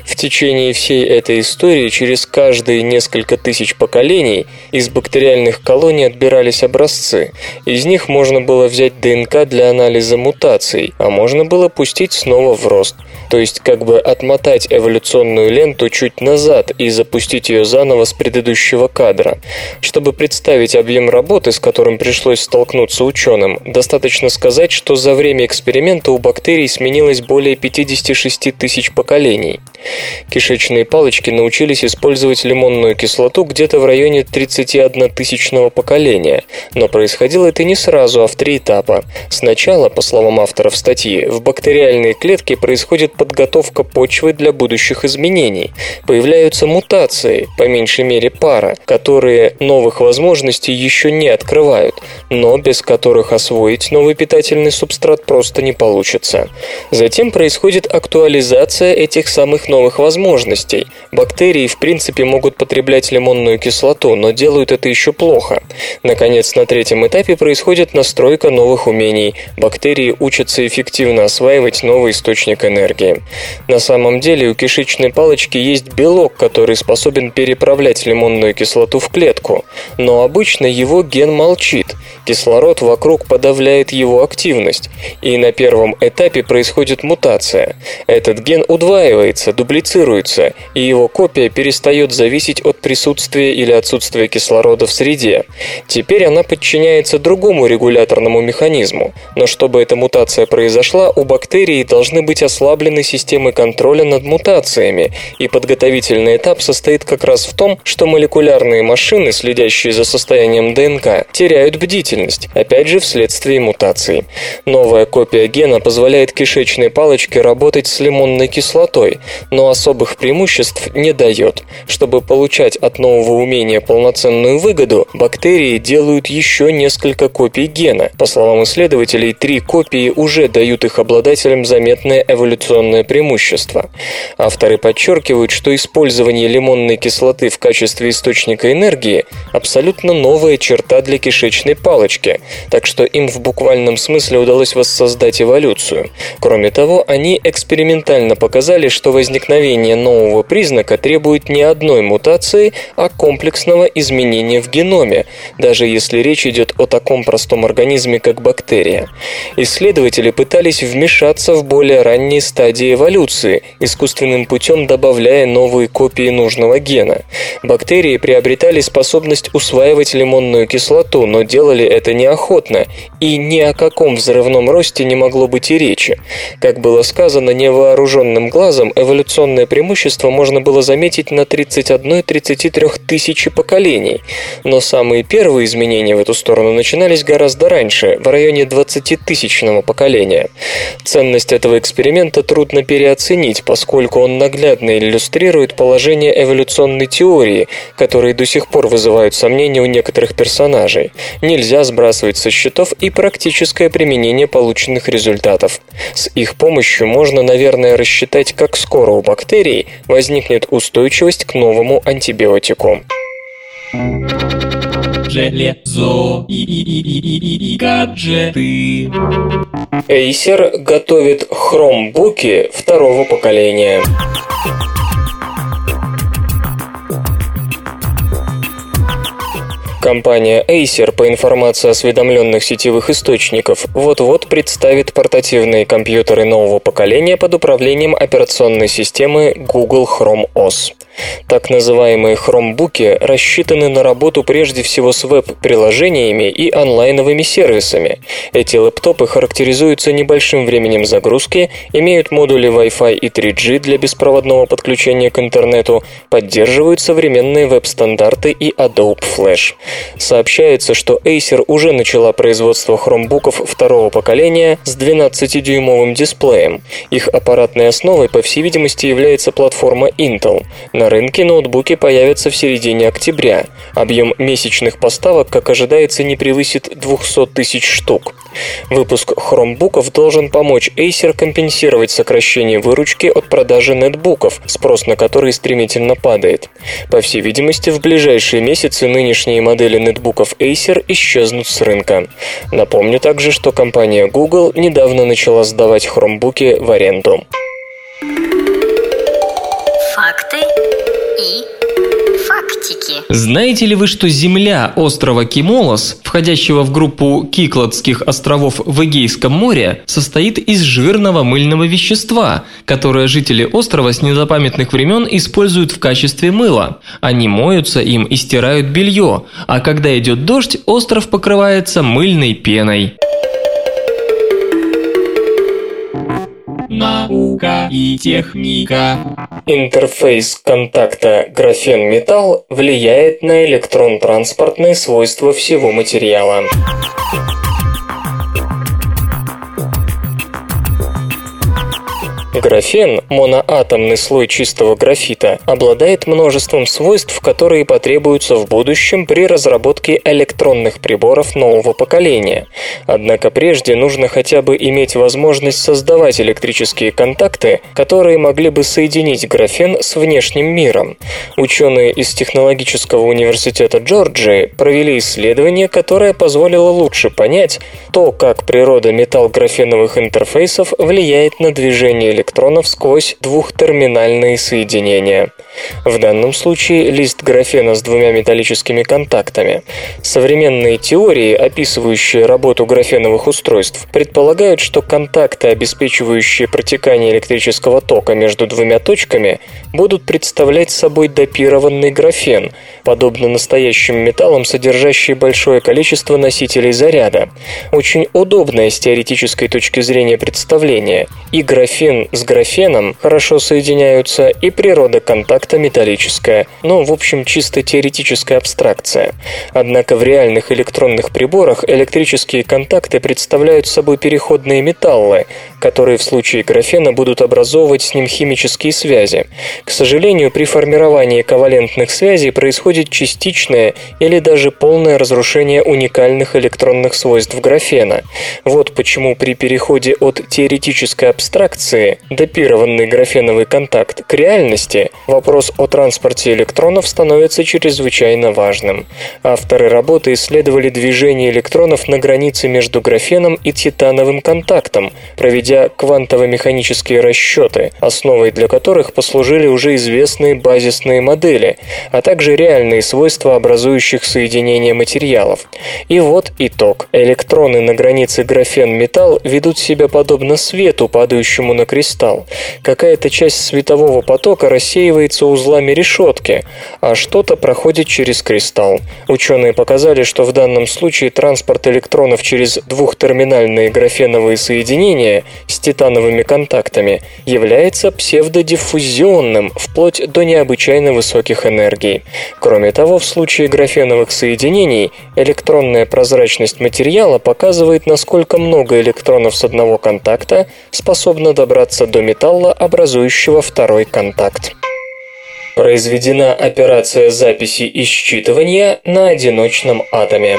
В течение всей этой истории через каждые несколько тысяч поколений из бактериальных колоний отбирались образцы. Из них можно было взять ДНК для анализа мутаций, а можно было пустить снова в рост. То есть как бы отмотать эволюционную ленту чуть назад и запустить ее заново с предыдущего кадра. Чтобы представить объем работы, с которым пришлось столкнуться ученым, достаточно сказать, что за время эксперимента у бактерий сменилось более 56 тысяч поколений. Кишечные палочки научились использовать лимонную кислоту где-то в районе 31 тысячного поколения, но происходило это не сразу, а в три этапа. Сначала, по словам авторов статьи, в бактериальной клетке происходит подготовка почвы для будущих изменений. Появляются мутации, по меньшей мере пара, которые новых возможностей еще не открывают, но без которых освоить новый питательный субстрат просто не получится. Затем происходит актуализация этих самых новых возможностей. Бактерии в принципе могут потреблять лимонную кислоту, но делают это еще плохо. Наконец, на третьем этапе происходит настройка новых умений. Бактерии учатся эффективно осваивать новый источник энергии. На самом деле у кишечной палочки есть белок, который способен переправлять лимонную кислоту в клетку, но обычно его ген молчит. Кислород вокруг подавляет его активность, и на первом этапе происходит мутация. Этот ген удваивается, дублицируется, и его копия перестает зависеть от присутствия или отсутствия кислорода в среде. Теперь она подчиняется другому регуляторному механизму, но чтобы эта мутация произошла, у бактерий должны быть ослаблены системы контроля над мутациями, и подготовительный этап состоит как раз в том, что молекулярные машины, следящие за состоянием ДНК, теряют бдительность, опять же вследствие мутаций. Новая копия гена позволяет кишечной палочке работать с лимонной кислотой, но особых преимуществ не дает. Чтобы получать от нового умения полноценную выгоду, бактерии делают еще несколько копий гена. По словам исследователей, три копии уже дают их обладателям заметное эволюционное преимущество. Авторы подчеркивают, что использование лимонной кислоты в качестве источника энергии – абсолютно новая черта для кишечной палочки, так что им в буквальном смысле удалось воссоздать эволюцию. Кроме того, они экспериментально показали, что возникновение нового признака требует не одной мутации, а комплексного изменения в геноме, даже если речь идет о таком простом организме, как бактерия. Исследователи пытались вмешаться в более ранние стадии эволюции, искусственным путем добавляя новые копии нужного гена. Бактерии приобретали способность усваивать лимонную кислоту, но делали это неохотно, и ни о каком взрывном росте не могло быть и речи. Как было сказано, невооруженным глазом эволюционное преимущество можно было заметить на 31-33 тысячи поколений, но самые первые изменения в эту сторону начинались гораздо раньше, в районе 20-тысячного поколения. Ценность этого эксперимента трудно переоценить, поскольку он наглядно иллюстрирует положение эволюционной теории, которые до сих пор вызывают сомнения у некоторых персонажей. Нельзя сбрасывать со счетов и практическое применение полученных результатов. С их помощью можно, наверное, рассчитать, как скоро у бактерий возникнет устойчивость к новому антибиотику. железо и, и, и, и, и, и гаджеты. Acer готовит хромбуки второго поколения. Компания Acer, по информации осведомленных сетевых источников, вот-вот представит портативные компьютеры нового поколения под управлением операционной системы Google Chrome OS. Так называемые хромбуки рассчитаны на работу прежде всего с веб-приложениями и онлайновыми сервисами. Эти лэптопы характеризуются небольшим временем загрузки, имеют модули Wi-Fi и 3G для беспроводного подключения к интернету, поддерживают современные веб-стандарты и Adobe Flash. Сообщается, что Acer уже начала производство хромбуков второго поколения с 12-дюймовым дисплеем. Их аппаратной основой, по всей видимости, является платформа Intel. На рынке ноутбуки появятся в середине октября. Объем месячных поставок, как ожидается, не превысит 200 тысяч штук. Выпуск хромбуков должен помочь Acer компенсировать сокращение выручки от продажи нетбуков, спрос на которые стремительно падает. По всей видимости, в ближайшие месяцы нынешние модели нетбуков Acer исчезнут с рынка. Напомню также, что компания Google недавно начала сдавать хромбуки в аренду. Фактики. Знаете ли вы, что земля острова Кимолос, входящего в группу Кикладских островов в Эгейском море, состоит из жирного мыльного вещества, которое жители острова с незапамятных времен используют в качестве мыла. Они моются им и стирают белье, а когда идет дождь, остров покрывается мыльной пеной. Наука и техника. Интерфейс контакта графен-металл влияет на электрон-транспортные свойства всего материала. Графен, моноатомный слой чистого графита, обладает множеством свойств, которые потребуются в будущем при разработке электронных приборов нового поколения. Однако прежде нужно хотя бы иметь возможность создавать электрические контакты, которые могли бы соединить графен с внешним миром. Ученые из Технологического университета Джорджии провели исследование, которое позволило лучше понять то, как природа металл-графеновых интерфейсов влияет на движение электронов электронов сквозь двухтерминальные соединения. В данном случае лист графена с двумя металлическими контактами. Современные теории, описывающие работу графеновых устройств, предполагают, что контакты, обеспечивающие протекание электрического тока между двумя точками, будут представлять собой допированный графен, подобно настоящим металлам, содержащие большое количество носителей заряда. Очень удобное с теоретической точки зрения представление. И графен с графеном хорошо соединяются, и природа контакта металлическая, но, в общем, чисто теоретическая абстракция. Однако в реальных электронных приборах электрические контакты представляют собой переходные металлы, которые в случае графена будут образовывать с ним химические связи. К сожалению, при формировании ковалентных связей происходит частичное или даже полное разрушение уникальных электронных свойств графена. Вот почему при переходе от теоретической абстракции допированный графеновый контакт к реальности, вопрос о транспорте электронов становится чрезвычайно важным. Авторы работы исследовали движение электронов на границе между графеном и титановым контактом, проведя квантово-механические расчеты, основой для которых послужили уже известные базисные модели, а также реальные свойства образующих соединения материалов. И вот итог. Электроны на границе графен-металл ведут себя подобно свету, падающему на кристалл. Какая-то часть светового потока рассеивается узлами решетки, а что-то проходит через кристалл. Ученые показали, что в данном случае транспорт электронов через двухтерминальные графеновые соединения с титановыми контактами является псевдодиффузионным вплоть до необычайно высоких энергий. Кроме того, в случае графеновых соединений электронная прозрачность материала показывает, насколько много электронов с одного контакта способно добраться до металла, образующего второй контакт. Произведена операция записи и считывания на одиночном атоме.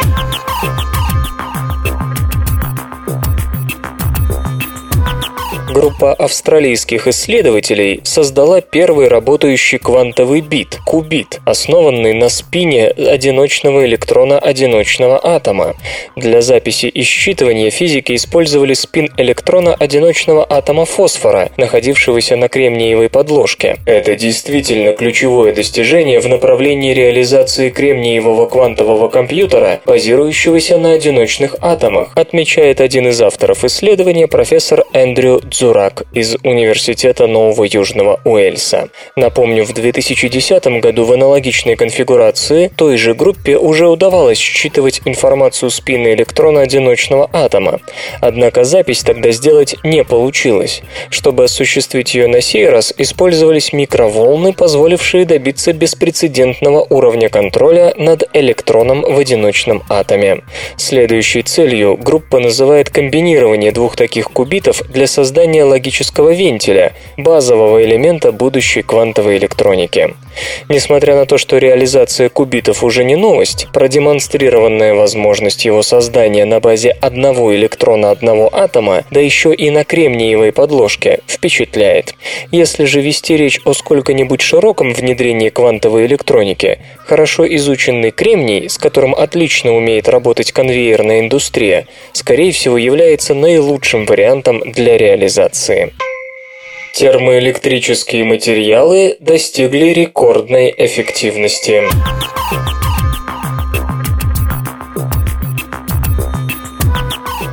Группа австралийских исследователей создала первый работающий квантовый бит – кубит, основанный на спине одиночного электрона одиночного атома. Для записи и считывания физики использовали спин электрона одиночного атома фосфора, находившегося на кремниевой подложке. Это действительно ключевое достижение в направлении реализации кремниевого квантового компьютера, базирующегося на одиночных атомах, отмечает один из авторов исследования профессор Эндрю Дзурак из Университета Нового Южного Уэльса. Напомню, в 2010 году в аналогичной конфигурации той же группе уже удавалось считывать информацию спины электрона одиночного атома. Однако запись тогда сделать не получилось. Чтобы осуществить ее на сей раз, использовались микроволны, позволившие добиться беспрецедентного уровня контроля над электроном в одиночном атоме. Следующей целью группа называет комбинирование двух таких кубитов для создания логического вентиля, базового элемента будущей квантовой электроники. Несмотря на то, что реализация кубитов уже не новость, продемонстрированная возможность его создания на базе одного электрона одного атома, да еще и на кремниевой подложке, впечатляет. Если же вести речь о сколько-нибудь широком внедрении квантовой электроники, хорошо изученный кремний, с которым отлично умеет работать конвейерная индустрия, скорее всего является наилучшим вариантом для реализации. Термоэлектрические материалы достигли рекордной эффективности.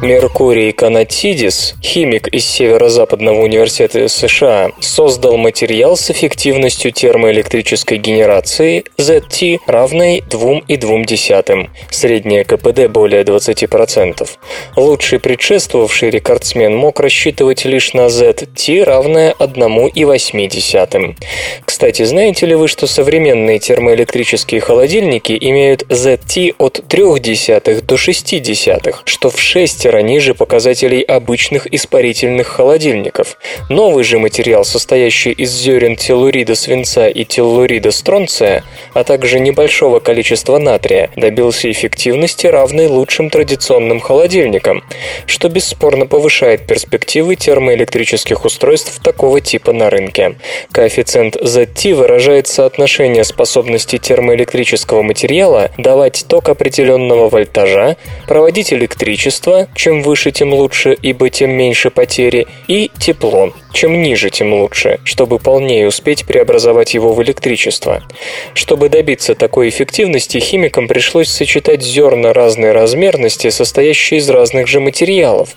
Меркурий Канатидис, химик из Северо-Западного университета США, создал материал с эффективностью термоэлектрической генерации ZT равной 2,2. Средняя КПД более 20%. Лучший предшествовавший рекордсмен мог рассчитывать лишь на ZT равное 1,8. Кстати, знаете ли вы, что современные термоэлектрические холодильники имеют ZT от 0,3 до 0,6, что в 6 шестеро ниже показателей обычных испарительных холодильников. Новый же материал, состоящий из зерен теллурида свинца и теллурида стронция, а также небольшого количества натрия, добился эффективности, равной лучшим традиционным холодильникам, что бесспорно повышает перспективы термоэлектрических устройств такого типа на рынке. Коэффициент ZT выражает соотношение способности термоэлектрического материала давать ток определенного вольтажа, проводить электричество, чем выше, тем лучше, ибо тем меньше потери, и тепло. Чем ниже, тем лучше, чтобы полнее успеть преобразовать его в электричество. Чтобы добиться такой эффективности, химикам пришлось сочетать зерна разной размерности, состоящие из разных же материалов.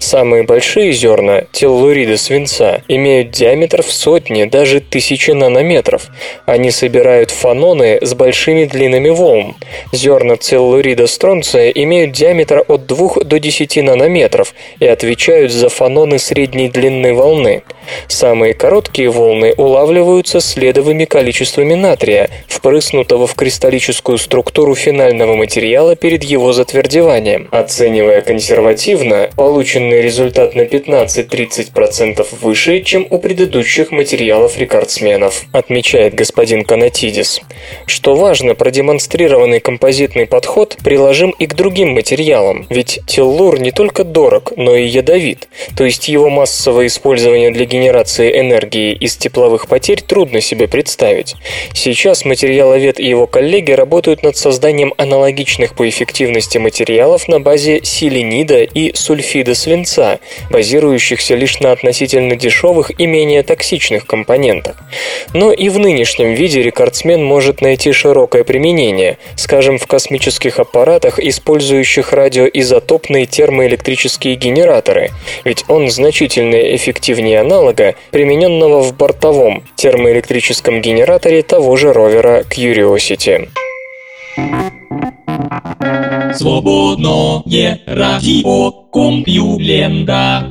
Самые большие зерна, теллуриды свинца, имеют диаметр в сотни, даже тысячи нанометров. Они собирают фаноны с большими длинами волн. Зерна теллурида стронция имеют диаметр от 2 до 10 нанометров и отвечают за фаноны средней длины волны. Самые короткие волны улавливаются следовыми количествами натрия, впрыснутого в кристаллическую структуру финального материала перед его затвердеванием. Оценивая консервативно, полученный результат на 15-30% выше, чем у предыдущих материалов-рекордсменов, отмечает господин Канатидис. Что важно, продемонстрированный композитный подход приложим и к другим материалам, ведь теллур не только дорог, но и ядовит, то есть его массовое использование для генерации энергии из тепловых потерь трудно себе представить. Сейчас материаловед и его коллеги работают над созданием аналогичных по эффективности материалов на базе селенида и сульфида свинца, базирующихся лишь на относительно дешевых и менее токсичных компонентах. Но и в нынешнем виде рекордсмен может найти широкое применение, скажем, в космических аппаратах, использующих радиоизотопные термоэлектрические генераторы, ведь он значительно эффективнее аналога, примененного в бортовом термоэлектрическом генераторе того же ровера Curiosity. Свободное радио Компьюлента.